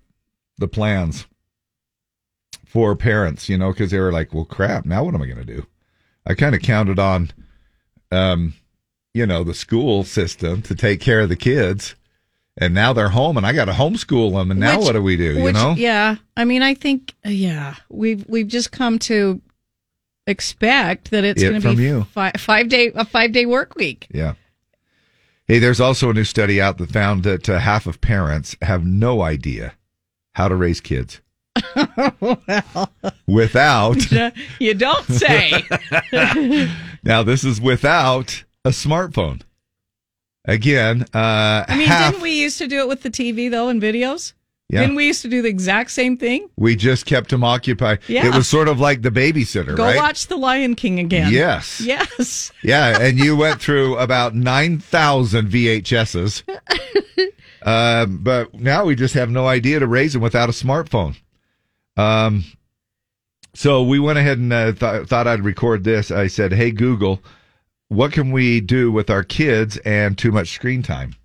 the plans for parents, you know, because they were like, well, crap, now what am I going to do? I kind of counted on, um, you know, the school system to take care of the kids. And now they're home and I got to homeschool them. And now Which- what do we do? you know? Yeah. I mean, I think, yeah, we've, we've just come to expect that it's It going to be you. fi- five day, a five day work week. Yeah. Hey, there's also a new study out that found that uh, half of parents have no idea how to raise kids well, (laughs) without. (laughs) you don't say. (laughs) now, this is without a smartphone. Again, uh, I mean, half, didn't we used to do it with the TV though and videos? Yeah. Didn't we used to do the exact same thing? we just kept them occupied. Yeah. It was sort of like the babysitter, Go right? watch The Lion King again. Yes. Yes. Yeah, and you went through about 9,000 VHSs. Um, but now we just have no idea to raise them without a smartphone. Um, so we went ahead and uh, th- thought I'd record this. I said, Hey, Google, what can we do with our kids and too much screen time?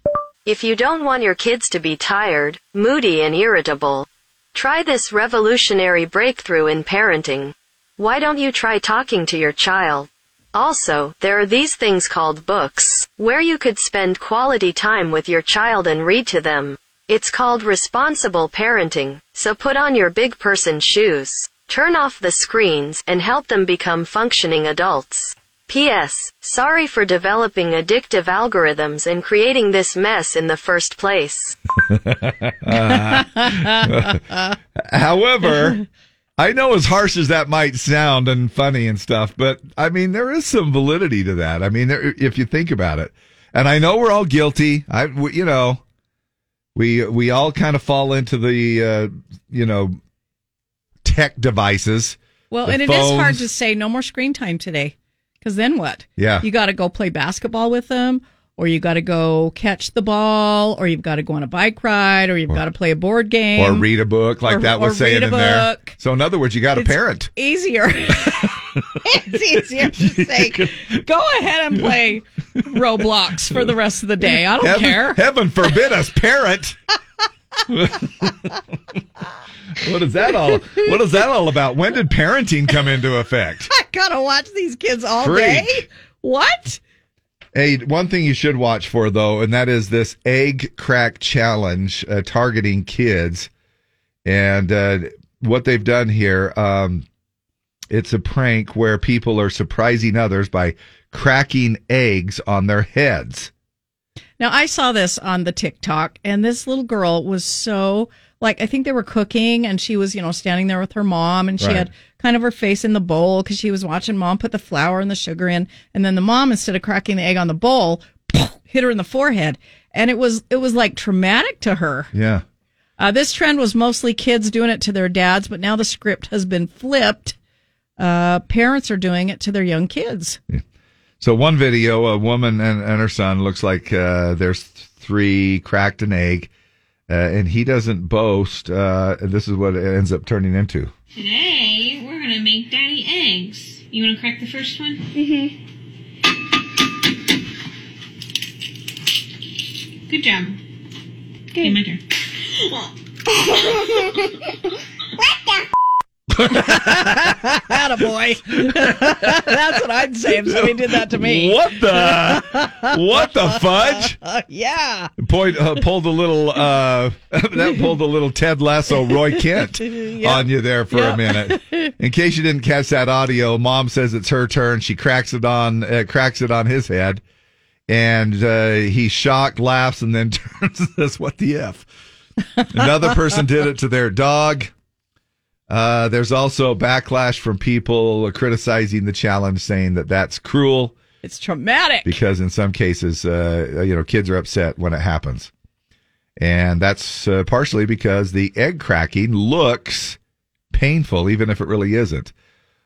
If you don't want your kids to be tired, moody, and irritable, try this revolutionary breakthrough in parenting. Why don't you try talking to your child? Also, there are these things called books, where you could spend quality time with your child and read to them. It's called responsible parenting, so put on your big person shoes, turn off the screens, and help them become functioning adults. P.S. Sorry for developing addictive algorithms and creating this mess in the first place. (laughs) However, (laughs) I know as harsh as that might sound and funny and stuff, but I mean, there is some validity to that. I mean, there, if you think about it, and I know we're all guilty. I, we- you know, we, we all kind of fall into the, uh, you know, tech devices. Well, and it is hard to say no more screen time today. Because then what? Yeah. You got to go play basketball with them, or you got to go catch the ball, or you've got to go on a bike ride, or you've got to play a board game. or read a book like Or- that was saying in there. book. So in other words, you got a parent. Easier. (laughs) it's easier to say, go ahead and play Roblox for the rest of the day. I don't heaven, care. Heaven forbid us parent. what is that all? What is that all about? When did parenting come into effect? (laughs) I gotta watch these kids all Freak. day. What? Hey, one thing you should watch for though, and that is this egg crack challenge uh, targeting kids, and uh, what they've done here. Um, it's a prank where people are surprising others by cracking eggs on their heads. Now I saw this on the TikTok, and this little girl was so like I think they were cooking, and she was you know standing there with her mom, and she Right. had kind of her face in the bowl because she was watching mom put the flour and the sugar in, and then the mom instead of cracking the egg on the bowl, (laughs) hit her in the forehead, and it was it was like traumatic to her. Yeah. Uh, this trend was mostly kids doing it to their dads, but now the script has been flipped. Uh, parents are doing it to their young kids. So one video, a woman and, and her son looks like uh, there's three cracked an egg, uh, and he doesn't boast. Uh, and this is what it ends up turning into. Today, we're going to make daddy eggs. You want to crack the first one? Mm-hmm. Good job. Okay, my turn. (laughs) Attaboy. (laughs) That's what I'd say if somebody did that to me. What the? What the (laughs) fudge? yeah. Point uh, pulled a little uh, (laughs) that pulled a little Ted Lasso Roy Kent on you there for a minute. In case you didn't catch that audio, Mom says it's her turn. She cracks it on uh, cracks it on his head, and uh, he's shocked, laughs, and then turns says, "What the f?" Another person did it to their dog. Uh, there's also backlash from people criticizing the challenge, saying that that's cruel It's traumatic. because in some cases, uh, you know, kids are upset when it happens, and that's uh, partially because the egg cracking looks painful, even if it really isn't.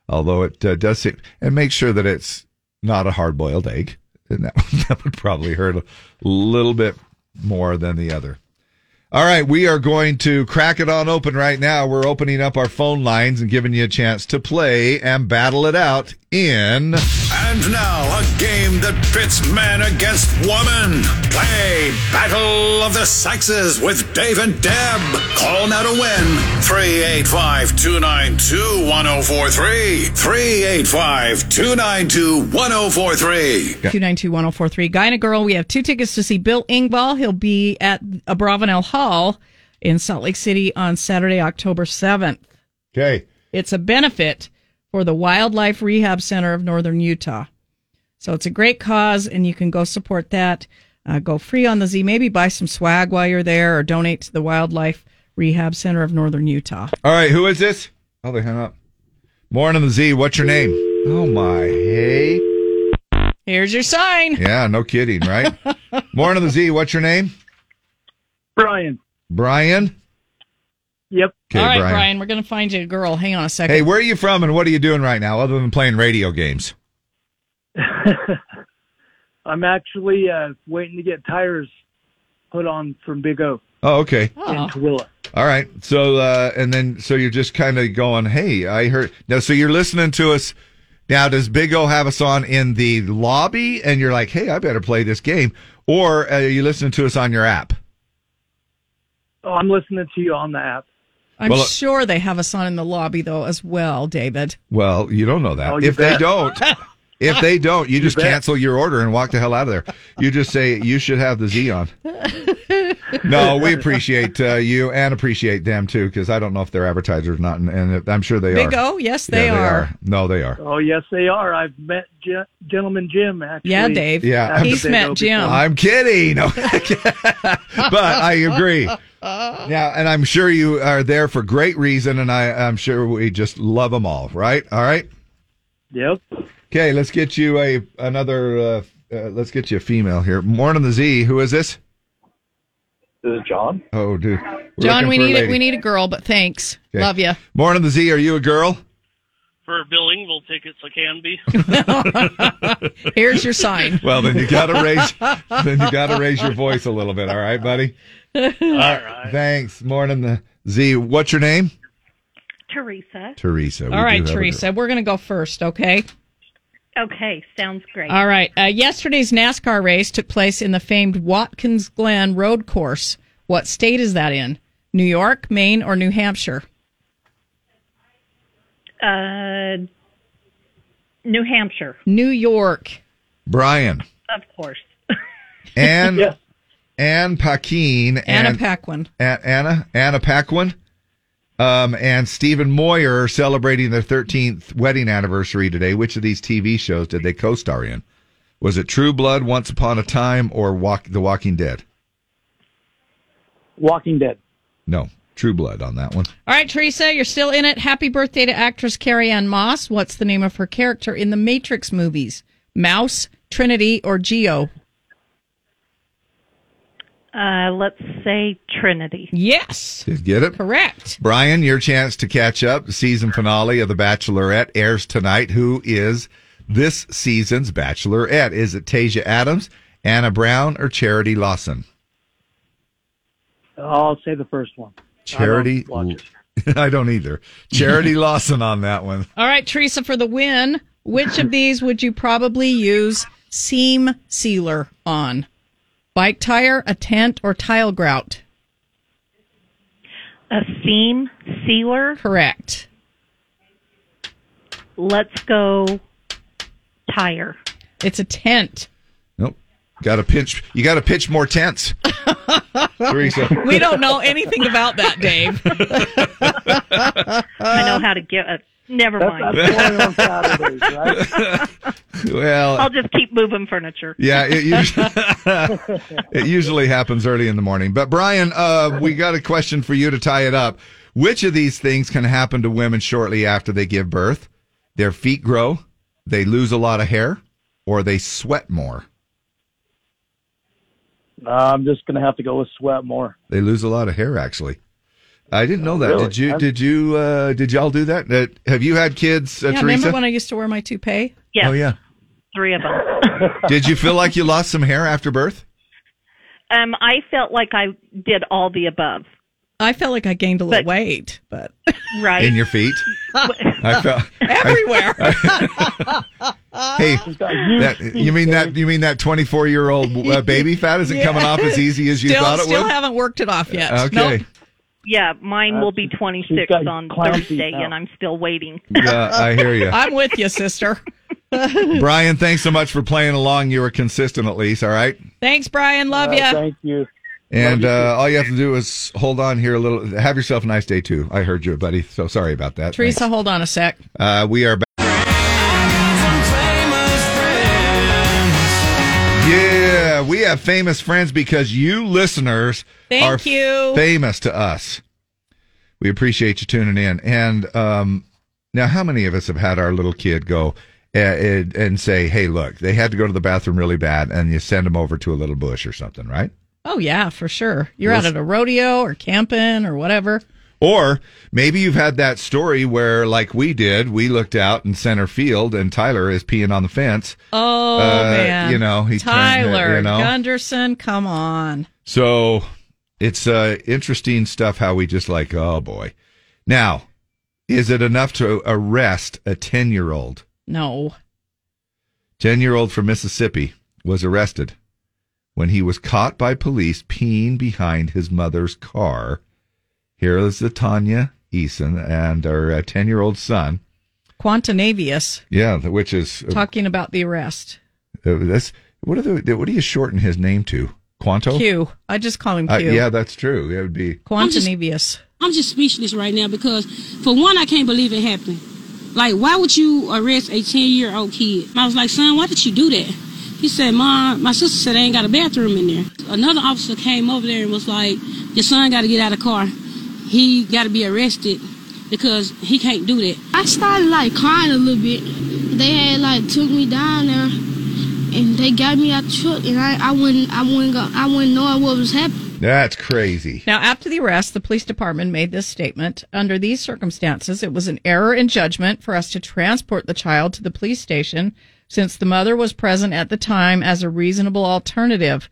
Although it uh, does seem, and make sure that it's not a hard boiled egg, and (laughs) that, that would probably hurt a little bit more than the other. All right, we are going to crack it on open right now. We're opening up our phone lines and giving you a chance to play and battle it out in. And now a game that pits man against woman. Play Battle of the Sexes with Dave and Deb. Call now to win. 385 292 1043. 385 292 1043. 292 1043. Guy and a girl. We have two tickets to see Bill Engvall. He'll be at Abravanel Hall in Salt Lake City on Saturday, October 7th. Okay. It's a benefit for the Wildlife Rehab Center of Northern Utah. So it's a great cause, and you can go support that. Uh, go free on the Z. Maybe buy some swag while you're there or donate to the Wildlife Rehab Center of Northern Utah. All right, who is this? Oh, they hung up. Morning, on the Z. What's your name? Oh my, hey. Here's your sign. Yeah, no kidding, right? (laughs) Morning, on the Z. What's your name? Brian. Brian. Yep. Okay, All right, Brian. Brian. we're going to find you a girl. Hang on a second. Hey, where are you from, and what are you doing right now, other than playing radio games? (laughs) I'm actually uh, waiting to get tires put on from Big O Oh, okay. in Tooele. All right. So, uh, and then, so you're just kind of going, hey, I heard. Now, so you're listening to us. Now, does Big O have us on in the lobby and you're like, hey, I better play this game? Or are you listening to us on your app? Oh, I'm listening to you on the app. I'm Well, uh, sure they have us on in the lobby, though, as well, David. Well, you don't know that. Oh, you if they don't, (laughs) if they don't, you, You just bet. cancel your order and walk the hell out of there. You just say you should have the Z on. (laughs) No, we appreciate uh, you and appreciate them too because I don't know if they're advertisers or not, and, and I'm sure they Big are. O, yes, they Yeah, are. No, they are. Oh, yes, they are. I've met Ge- Gentleman Jim, actually. Yeah, Dave. Yeah, at the He's met O Jim. before. I'm kidding. No. (laughs) but I agree. Yeah, and I'm sure you are there for great reason, and I, I'm sure we just love them all. Right? All right. Yep. Okay, let's get you a another. Uh, uh, let's get you a female here. Morning, the Z. Who is this? This is John. Oh, dude. We're John, we for a need We need a girl, but thanks. Okay. Love you. Morning, the Z. Are you a girl? For Bill Engvall tickets, I can be. (laughs) Here's your sign. Well, then you gotta (laughs) raise. then you gotta raise your voice a little bit. All right, buddy. All right. Thanks. Morning, the Z. What's your name? Teresa. Teresa. We All right, do have a Teresa, we're going to go first, okay? Okay, sounds great. All right. Uh, yesterday's NASCAR race took place in the famed Watkins Glen Road Course. What state is that in? New York, Maine, or New Hampshire? Uh, New Hampshire, New York. Brian. of course. Ann Yes. Ann Paquin Anna and Paquin. A- Anna Anna Paquin um, and Stephen Moyer celebrating their 13th wedding anniversary today. Which of these TV shows did they co-star in? Was it True Blood, Once Upon a Time, or Walk The Walking Dead? Walking Dead. No, True Blood on that one. All right, Teresa, you're still in it. Happy birthday to actress Carrie Ann Moss. What's the name of her character in the Matrix movies? Mouse, Trinity, or Geo? Uh, let's say Trinity. Yes. Did get it? Correct. Brian, your chance to catch up. The season finale of The Bachelorette airs tonight. Who is this season's Bachelorette? Is it Tasia Adams, Anna Brown, or Charity Lawson? I'll say the first one. Charity. I don't watch (laughs) I don't either. Charity Lawson on that one. All right, Teresa, for the win, Which of these would you probably use seam sealer on? Bike tire, a tent, or tile grout? A seam sealer. Correct. Let's go tire. It's a tent. Nope. Got to pinch. You got to pitch more tents. (laughs) Teresa. We don't know anything about that, Dave. (laughs) I know how to get a. Never mind. (laughs) Well, I'll just keep moving furniture. Yeah, it (laughs) usually, (laughs) it usually happens early in the morning. But Brian, uh, we got a question for you to tie it up. Which of these things can happen to women shortly after they give birth? Their feet grow, they lose a lot of hair, or they sweat more. Uh, I'm just gonna have to go with sweat more. They lose a lot of hair, actually. I didn't know that. Really? Did you? I'm- Did you? Uh, did y'all do that? Uh, have you had kids, uh, yeah, Teresa? remember when I used to wear my toupee? Yes. Oh yeah. Three of them. (laughs) (laughs) Did you feel like you lost some hair after birth? Um, I felt like I did all the above. I felt like I gained a little weight, but (laughs) Right. In your feet? I felt everywhere. Hey, that, you mean that you mean that 24 year old uh, baby fat isn't coming off as easy as you still, thought it still would? haven't worked it off yet. Okay. Nope. Yeah, mine will be 26 on Thursday, now. and I'm still waiting. Yeah, I hear you. (laughs) I'm with you, sister. (laughs) Brian, thanks so much for playing along. You were consistent at least, all right? Thanks, Brian. Love Uh, you. Thank you. And uh, all you have to do is hold on here a little. Have yourself a nice day, too. I heard you, buddy. So sorry about that. Teresa, hold on a sec. Uh, we are back. We have famous friends because you listeners Thank are you. famous to us. We appreciate you tuning in. And um, now, how many of us have had our little kid go and, and say, "Hey, look, they had to go to the bathroom really bad," and you send them over to a little bush or something, right? Oh yeah, for sure. You're out at a rodeo or camping or whatever. Or maybe you've had that story where, like we did, we looked out in center field and Tyler is peeing on the fence. Oh Uh, man, you know, he turned- Tyler you know. Gunderson. Come on. So it's uh, interesting stuff how we just like, oh boy. Now, is it enough to arrest a 10 year old? No. 10 year old from Mississippi was arrested when he was caught by police peeing behind his mother's car. Here is Latonya Eason and her 10 year old son. Quantanavius Yeah, which is uh, talking about the arrest. uh, that's what are the what do you shorten his name to? Quanto? Q. I just call him Uh, Q. yeah, that's true. It would be Quantanavius. I'm just speechless right now because, for one, I can't believe it happened. Like, why would you arrest a 10 year old kid? I was like, son, why did you do that? He said, Mom, my sister said they ain't got a bathroom in there. Another officer came over there and was like, Your son got to get out of the car. He got to be arrested because he can't do that. I started like crying a little bit. They had like took me down there, and they got me out the truck, and I I wouldn't I wouldn't go I wouldn't know what was happening. That's crazy. Now, after the arrest, the police department made this statement. Under these circumstances, it was an error in judgment for us to transport the child to the police station since the mother was present at the time as a reasonable alternative.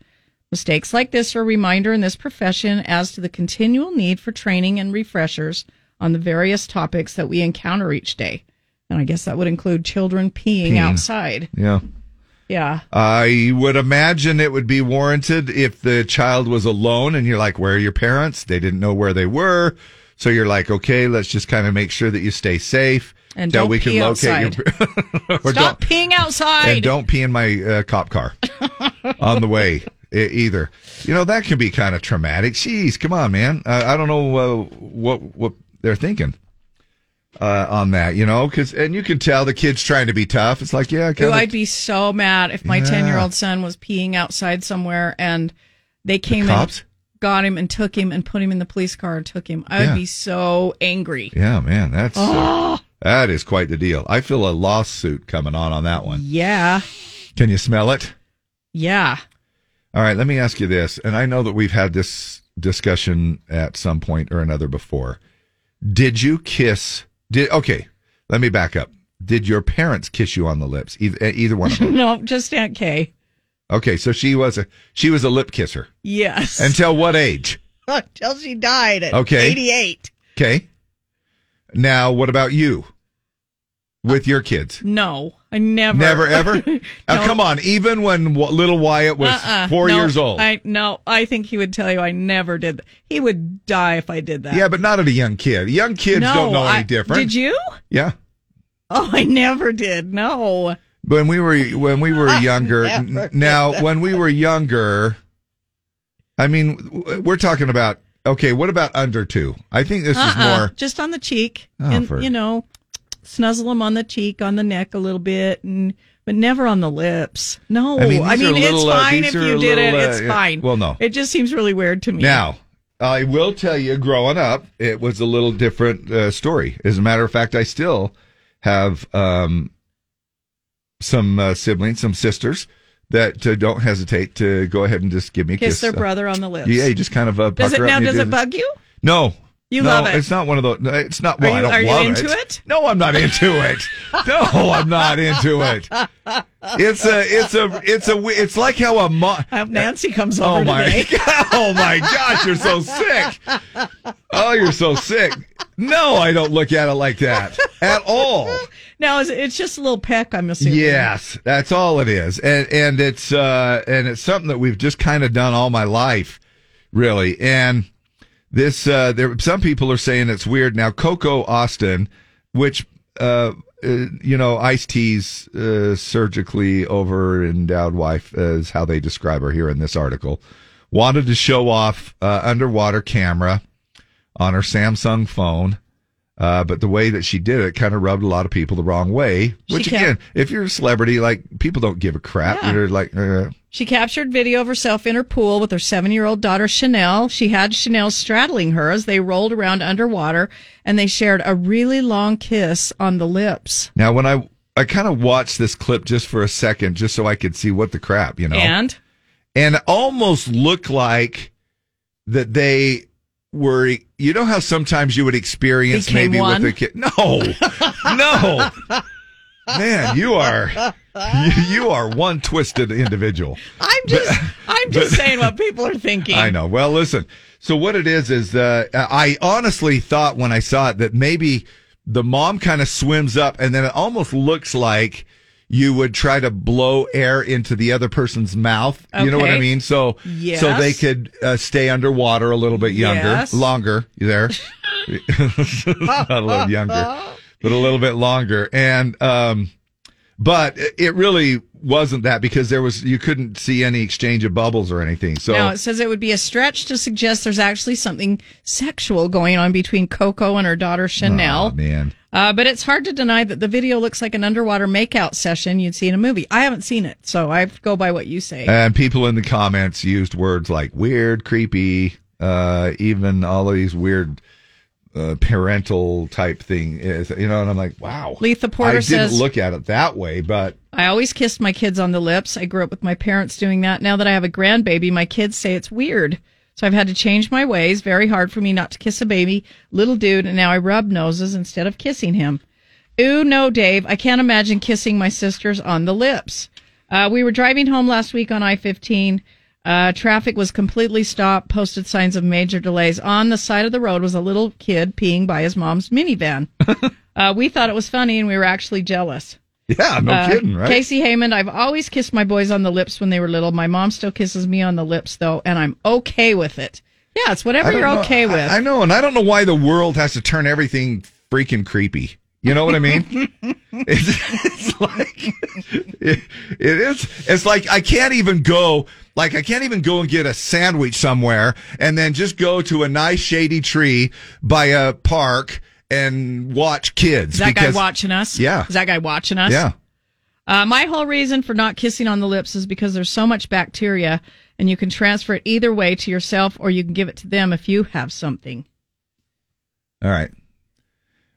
Mistakes like this are a reminder in this profession as to the continual need for training and refreshers on the various topics that we encounter each day. And I guess that would include children peeing, Peeing. outside. Yeah. Yeah. I would imagine it would be warranted if the child was alone and you're like, where are your parents? They didn't know where they were. So you're like, okay, let's just kind of make sure that you stay safe. And don't we can pee locate your (laughs) or Stop peeing outside. and don't pee in my uh, cop car (laughs) on the way either. You know that can be kind of traumatic. Jeez, come on, man. Uh, I don't know uh, what what they're thinking uh, on that. You know, because and you can tell the kid's trying to be tough. It's like, yeah, Ooh, I'd be so mad if my Yeah. 10 year old son was peeing outside somewhere and they came cops? and got him and took him and put him in the police car and took him. I would Yeah. be so angry. Yeah, man, that's Oh. that is quite the deal. I feel a lawsuit coming on on that one. Yeah. Can you smell it? Yeah. All right, let me ask you this, and I know that we've had this discussion at some point or another before. Did you kiss? Did okay? Let me back up. Did your parents kiss you on the lips? Either, eh, either one of them. (laughs) no, just Aunt Kay. Okay, so she was a she was a lip kisser Yes. until what age? (laughs) Until she died at Okay. 88. Okay. Now, what about you? With your kids? No, I never. Never ever. (laughs) No. Now, come on. Even when w- little Wyatt was Uh-uh. four No, years old. I no, I think he would tell you I never did. That. He would die if I did that. yeah, but not at a young kid. Young kids No, don't know I- any different. Did you? Yeah. Oh, I never did. No. When we were when we were (laughs) younger. N- now, when we were younger, I mean, we're talking about. Okay, what about under two? I think this is Uh-uh. more. just on the cheek, Oh, and for- you know, snuzzle him on the cheek, on the neck a little bit, and but never on the lips. No, I I mean, mean, these are it's little, uh, fine if you did it. little, uh, It's yeah. fine. Well, no. it just seems really weird to me. Now, I will tell you, growing up, it was a little different uh, story. As a matter of fact, I still have um, some uh, siblings, some sisters that uh, don't hesitate to go ahead and just give me a kiss kiss. their Uh, brother on the lips. Yeah, you just kind of uh, Does it up now? Does it bug you? No. You no, love it. It's not one of those. It's not. Well, you- I don't are you love into it? No, I'm not into it. (laughs) No, I'm not into it. It's a, it's a, it's a, it's like how a mom. Nancy comes over Oh my, (laughs) oh my gosh, you're so sick. Oh, you're so sick. No, I don't look at it like that at all. Now it's, it's just a little peck. I'm assuming. Yes, that's all it is, and and it's uh and it's something that we've just kind of done all my life, really. And this uh there some people are saying it's weird now. Coco Austin, which uh, uh you know Ice T's uh, surgically over endowed wife is how they describe her here in this article, wanted to show off uh, underwater camera on her Samsung phone. Uh, but the way that she did it kind of rubbed a lot of people the wrong way. Which again, if you're a celebrity, like people don't give a crap. Yeah. They're like, uh, She captured video of herself in her pool with her seven year old daughter Chanel. She had Chanel straddling her as they rolled around underwater and they shared a really long kiss on the lips. now when I I kind of watched this clip just for a second, just so I could see what the crap, you know, And and almost looked like that they were. You know how sometimes you would experience Became maybe one? with a kid. No, (laughs) no, man, you are you, you are one twisted individual. I'm just I'm (laughs) just but- saying what people are thinking. I know. Well, listen. So what it is is uh, I honestly thought when I saw it that maybe the mom kind of swims up and then it almost looks like you would try to blow air into the other person's mouth. You know what I mean? So so they could uh, stay underwater a little bit younger, Yes. longer. There? (laughs) (laughs) Not a little younger, but a little bit longer. And um, but it- really wasn't that because there was you couldn't see any exchange of bubbles or anything. So now it says it would be a stretch to suggest there's actually something sexual going on between Coco and her daughter Chanel. Oh, man. Uh, but it's hard to deny that the video looks like an underwater makeout session you'd see in a movie. I haven't seen it, so I go by what you say. And people in the comments used words like weird, creepy, uh, even all of these weird uh, parental type thing. Is, you know, and I'm like, wow. Letha Porter I didn't says- look at it that way, but I always kissed my kids on the lips. I grew up with my parents doing that. Now that I have a grandbaby, my kids say it's weird. So I've had to change my ways. Very hard for me not to kiss a baby, little dude, and now I rub noses instead of kissing him. Ooh, no, Dave. I can't imagine kissing my sisters on the lips. Uh, we were driving home last week on I 15. Uh, traffic was completely stopped, posted signs of major delays. On the side of the road was a little kid peeing by his mom's minivan. (laughs) uh, we thought it was funny and we were actually jealous. yeah, no Uh, kidding, right? Casey Heyman, I've always kissed my boys on the lips when they were little. My mom still kisses me on the lips though, and I'm okay with it. Yeah, it's whatever you're know- okay I- with. I, know, and I don't know why the world has to turn everything freaking creepy. You know what I mean? (laughs) it's, it's like it, it is. It's like I can't even go. Like I can't even go and get a sandwich somewhere, and then just go to a nice shady tree by a park and watch kids. Is that because, guy watching us? Yeah. Is that guy watching us? Yeah. Uh, my whole reason for not kissing on the lips is because there's so much bacteria, and you can transfer it either way to yourself, or you can give it to them if you have something. All right.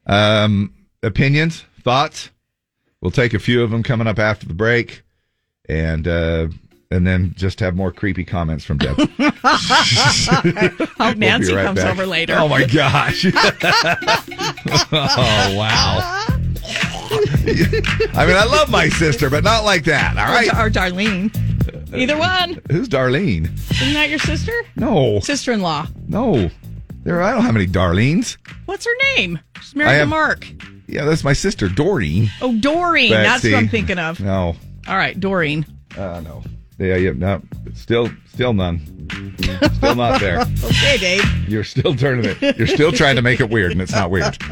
Um, opinions, thoughts. We'll take a few of them coming up after the break, and uh, and then just have more creepy comments from Deb. (laughs) Hope Nancy comes over later. Oh my gosh! (laughs) (laughs) oh wow! I mean, I love my sister, but not like that. All right. Or, or Darlene. Either one. Who's Darlene? Isn't that your sister? No, Sister-in-law. no. There, I don't have any Darlenes. What's her name? She's married I to Mark. Yeah, that's my sister, Doreen. Oh, Doreen. That's what I'm thinking of. No. All right, Doreen. Uh, no. Yeah, yeah, no. Still, still none. Still not there. (laughs) okay, Dave. You're still turning it. You're still trying to make it weird, and it's not weird. (laughs)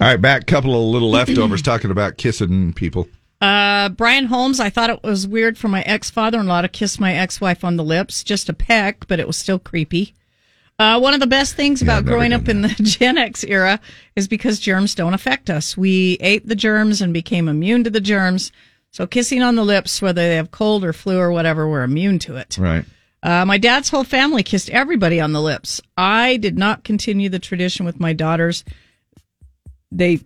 All right, back. Couple of little leftovers talking about kissing people. Uh, Brian Holmes, I thought it was weird for my ex father in law to kiss my ex wife on the lips. Just a peck, but it was still creepy. Uh, one of the best things about never growing up in the (laughs) Gen X era is because germs don't affect us. We ate the germs and became immune to the germs. So kissing on the lips, whether they have cold or flu or whatever, we're immune to it. Right. Uh, my dad's whole family kissed everybody on the lips. I did not continue the tradition with my daughters. They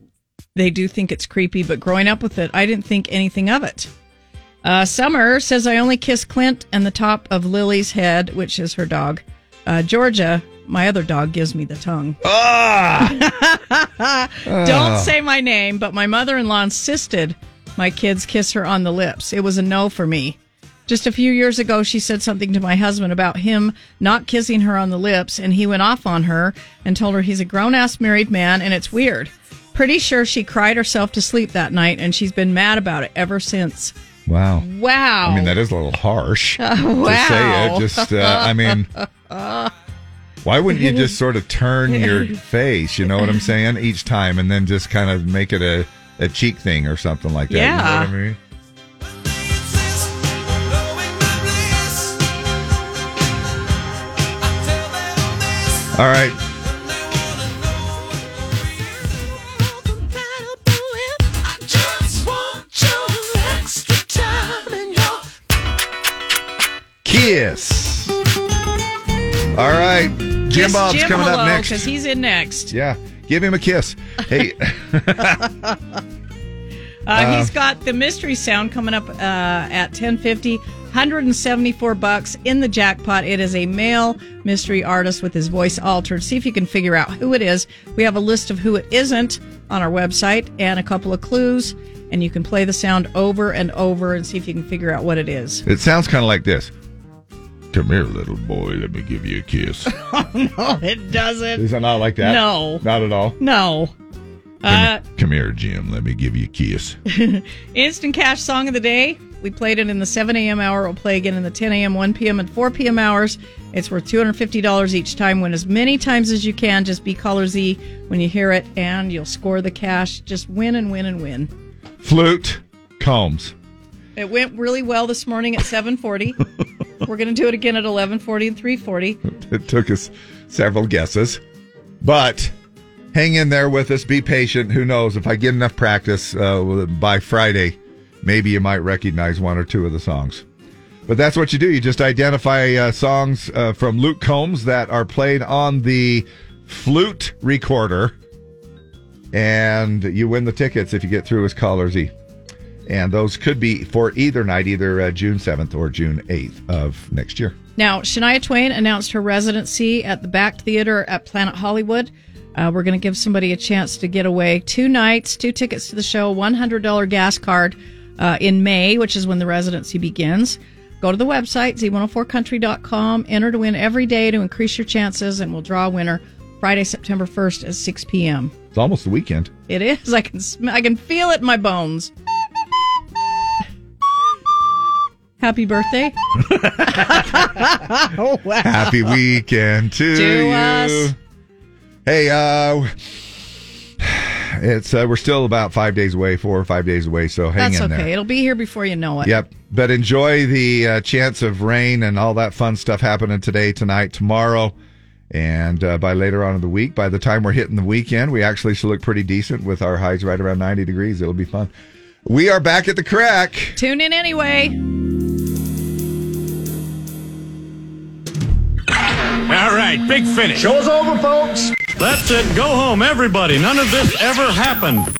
they do think it's creepy, but growing up with it, I didn't think anything of it. Uh, Summer says I only kiss Clint and the top of Lily's head, which is her dog. Uh, Georgia, my other dog, gives me the tongue. Ah! (laughs) Don't say my name, but my mother in law insisted my kids kiss her on the lips. It was a no for me. Just a few years ago, she said something to my husband about him not kissing her on the lips, and he went off on her and told her he's a grown ass married man and it's weird. Pretty sure she cried herself to sleep that night, and she's been mad about it ever since. Wow. Wow. I mean, that is a little harsh Uh, (laughs) to wow. say it. Just, uh, I mean, (laughs) why wouldn't you just sort of turn your face? You know what I'm (laughs) saying? Each time, and then just kind of make it a, a cheek thing or something like that. You know Yeah. what I mean? All right. Kiss. All right. Jim Kiss Bob's Jim coming hello, up next. because he's in next. Yeah. Give him a kiss. Hey. (laughs) (laughs) Uh, he's got the mystery sound coming up uh, at 1050 174 bucks in the jackpot it is a male mystery artist with his voice altered see if you can figure out who it is we have a list of who it isn't on our website and a couple of clues and you can play the sound over and over and see if you can figure out what it is it sounds kind of like this. Come here, little boy. Let me give you a kiss. oh (laughs) no it doesn't Is it not like that? No. Not at all. no uh, Come here, Jim. Let me give you a kiss. (laughs) Instant Cash Song of the Day. We played it in the 7 a.m. hour. We'll play again in the 10 a.m., 1 p.m., and 4 p.m. hours. It's worth $250 each time. Win as many times as you can. Just be caller Z when you hear it, and you'll score the cash. Just win and win and win. Flute Combs. It went really well this morning at 740. (laughs) We're going to do it again at 1140 and 340. It took us several guesses, but hang in there with us. Be patient. Who knows? If I get enough practice uh, by Friday, maybe you might recognize one or two of the songs. But that's what you do. You just identify uh, songs uh, from Luke Combs that are played on the flute recorder, and you win the tickets if you get through as caller Z. And those could be for either night, either uh, June 7th or June 8th of next year. Now, Shania Twain announced her residency at the Bakkt Theater at Planet Hollywood. Uh, we're going to give somebody a chance to get away two nights, two tickets to the show, $100 gas card uh, in May, which is when the residency begins. Go to the website, z104country.com, enter to win every day to increase your chances, and we'll draw a winner Friday, September 1st at 6 p.m. It's almost the weekend. It is. I can sm- I can feel it in my bones. Happy birthday. (laughs) oh, wow. Happy weekend to, To you. us. Hey, uh, it's uh, we're still about five days away, four or five days away. So hang That's in okay. there. It'll be here before you know it. Yep. But enjoy the uh, chance of rain and all that fun stuff happening today, tonight, tomorrow, and uh, by later on in the week. By the time we're hitting the weekend, we actually should look pretty decent with our highs right around 90 degrees. It'll be fun. We are back at the crack. Tune in anyway. All right, big finish. Show's over, folks. That's it. Go home, everybody. None of this ever happened.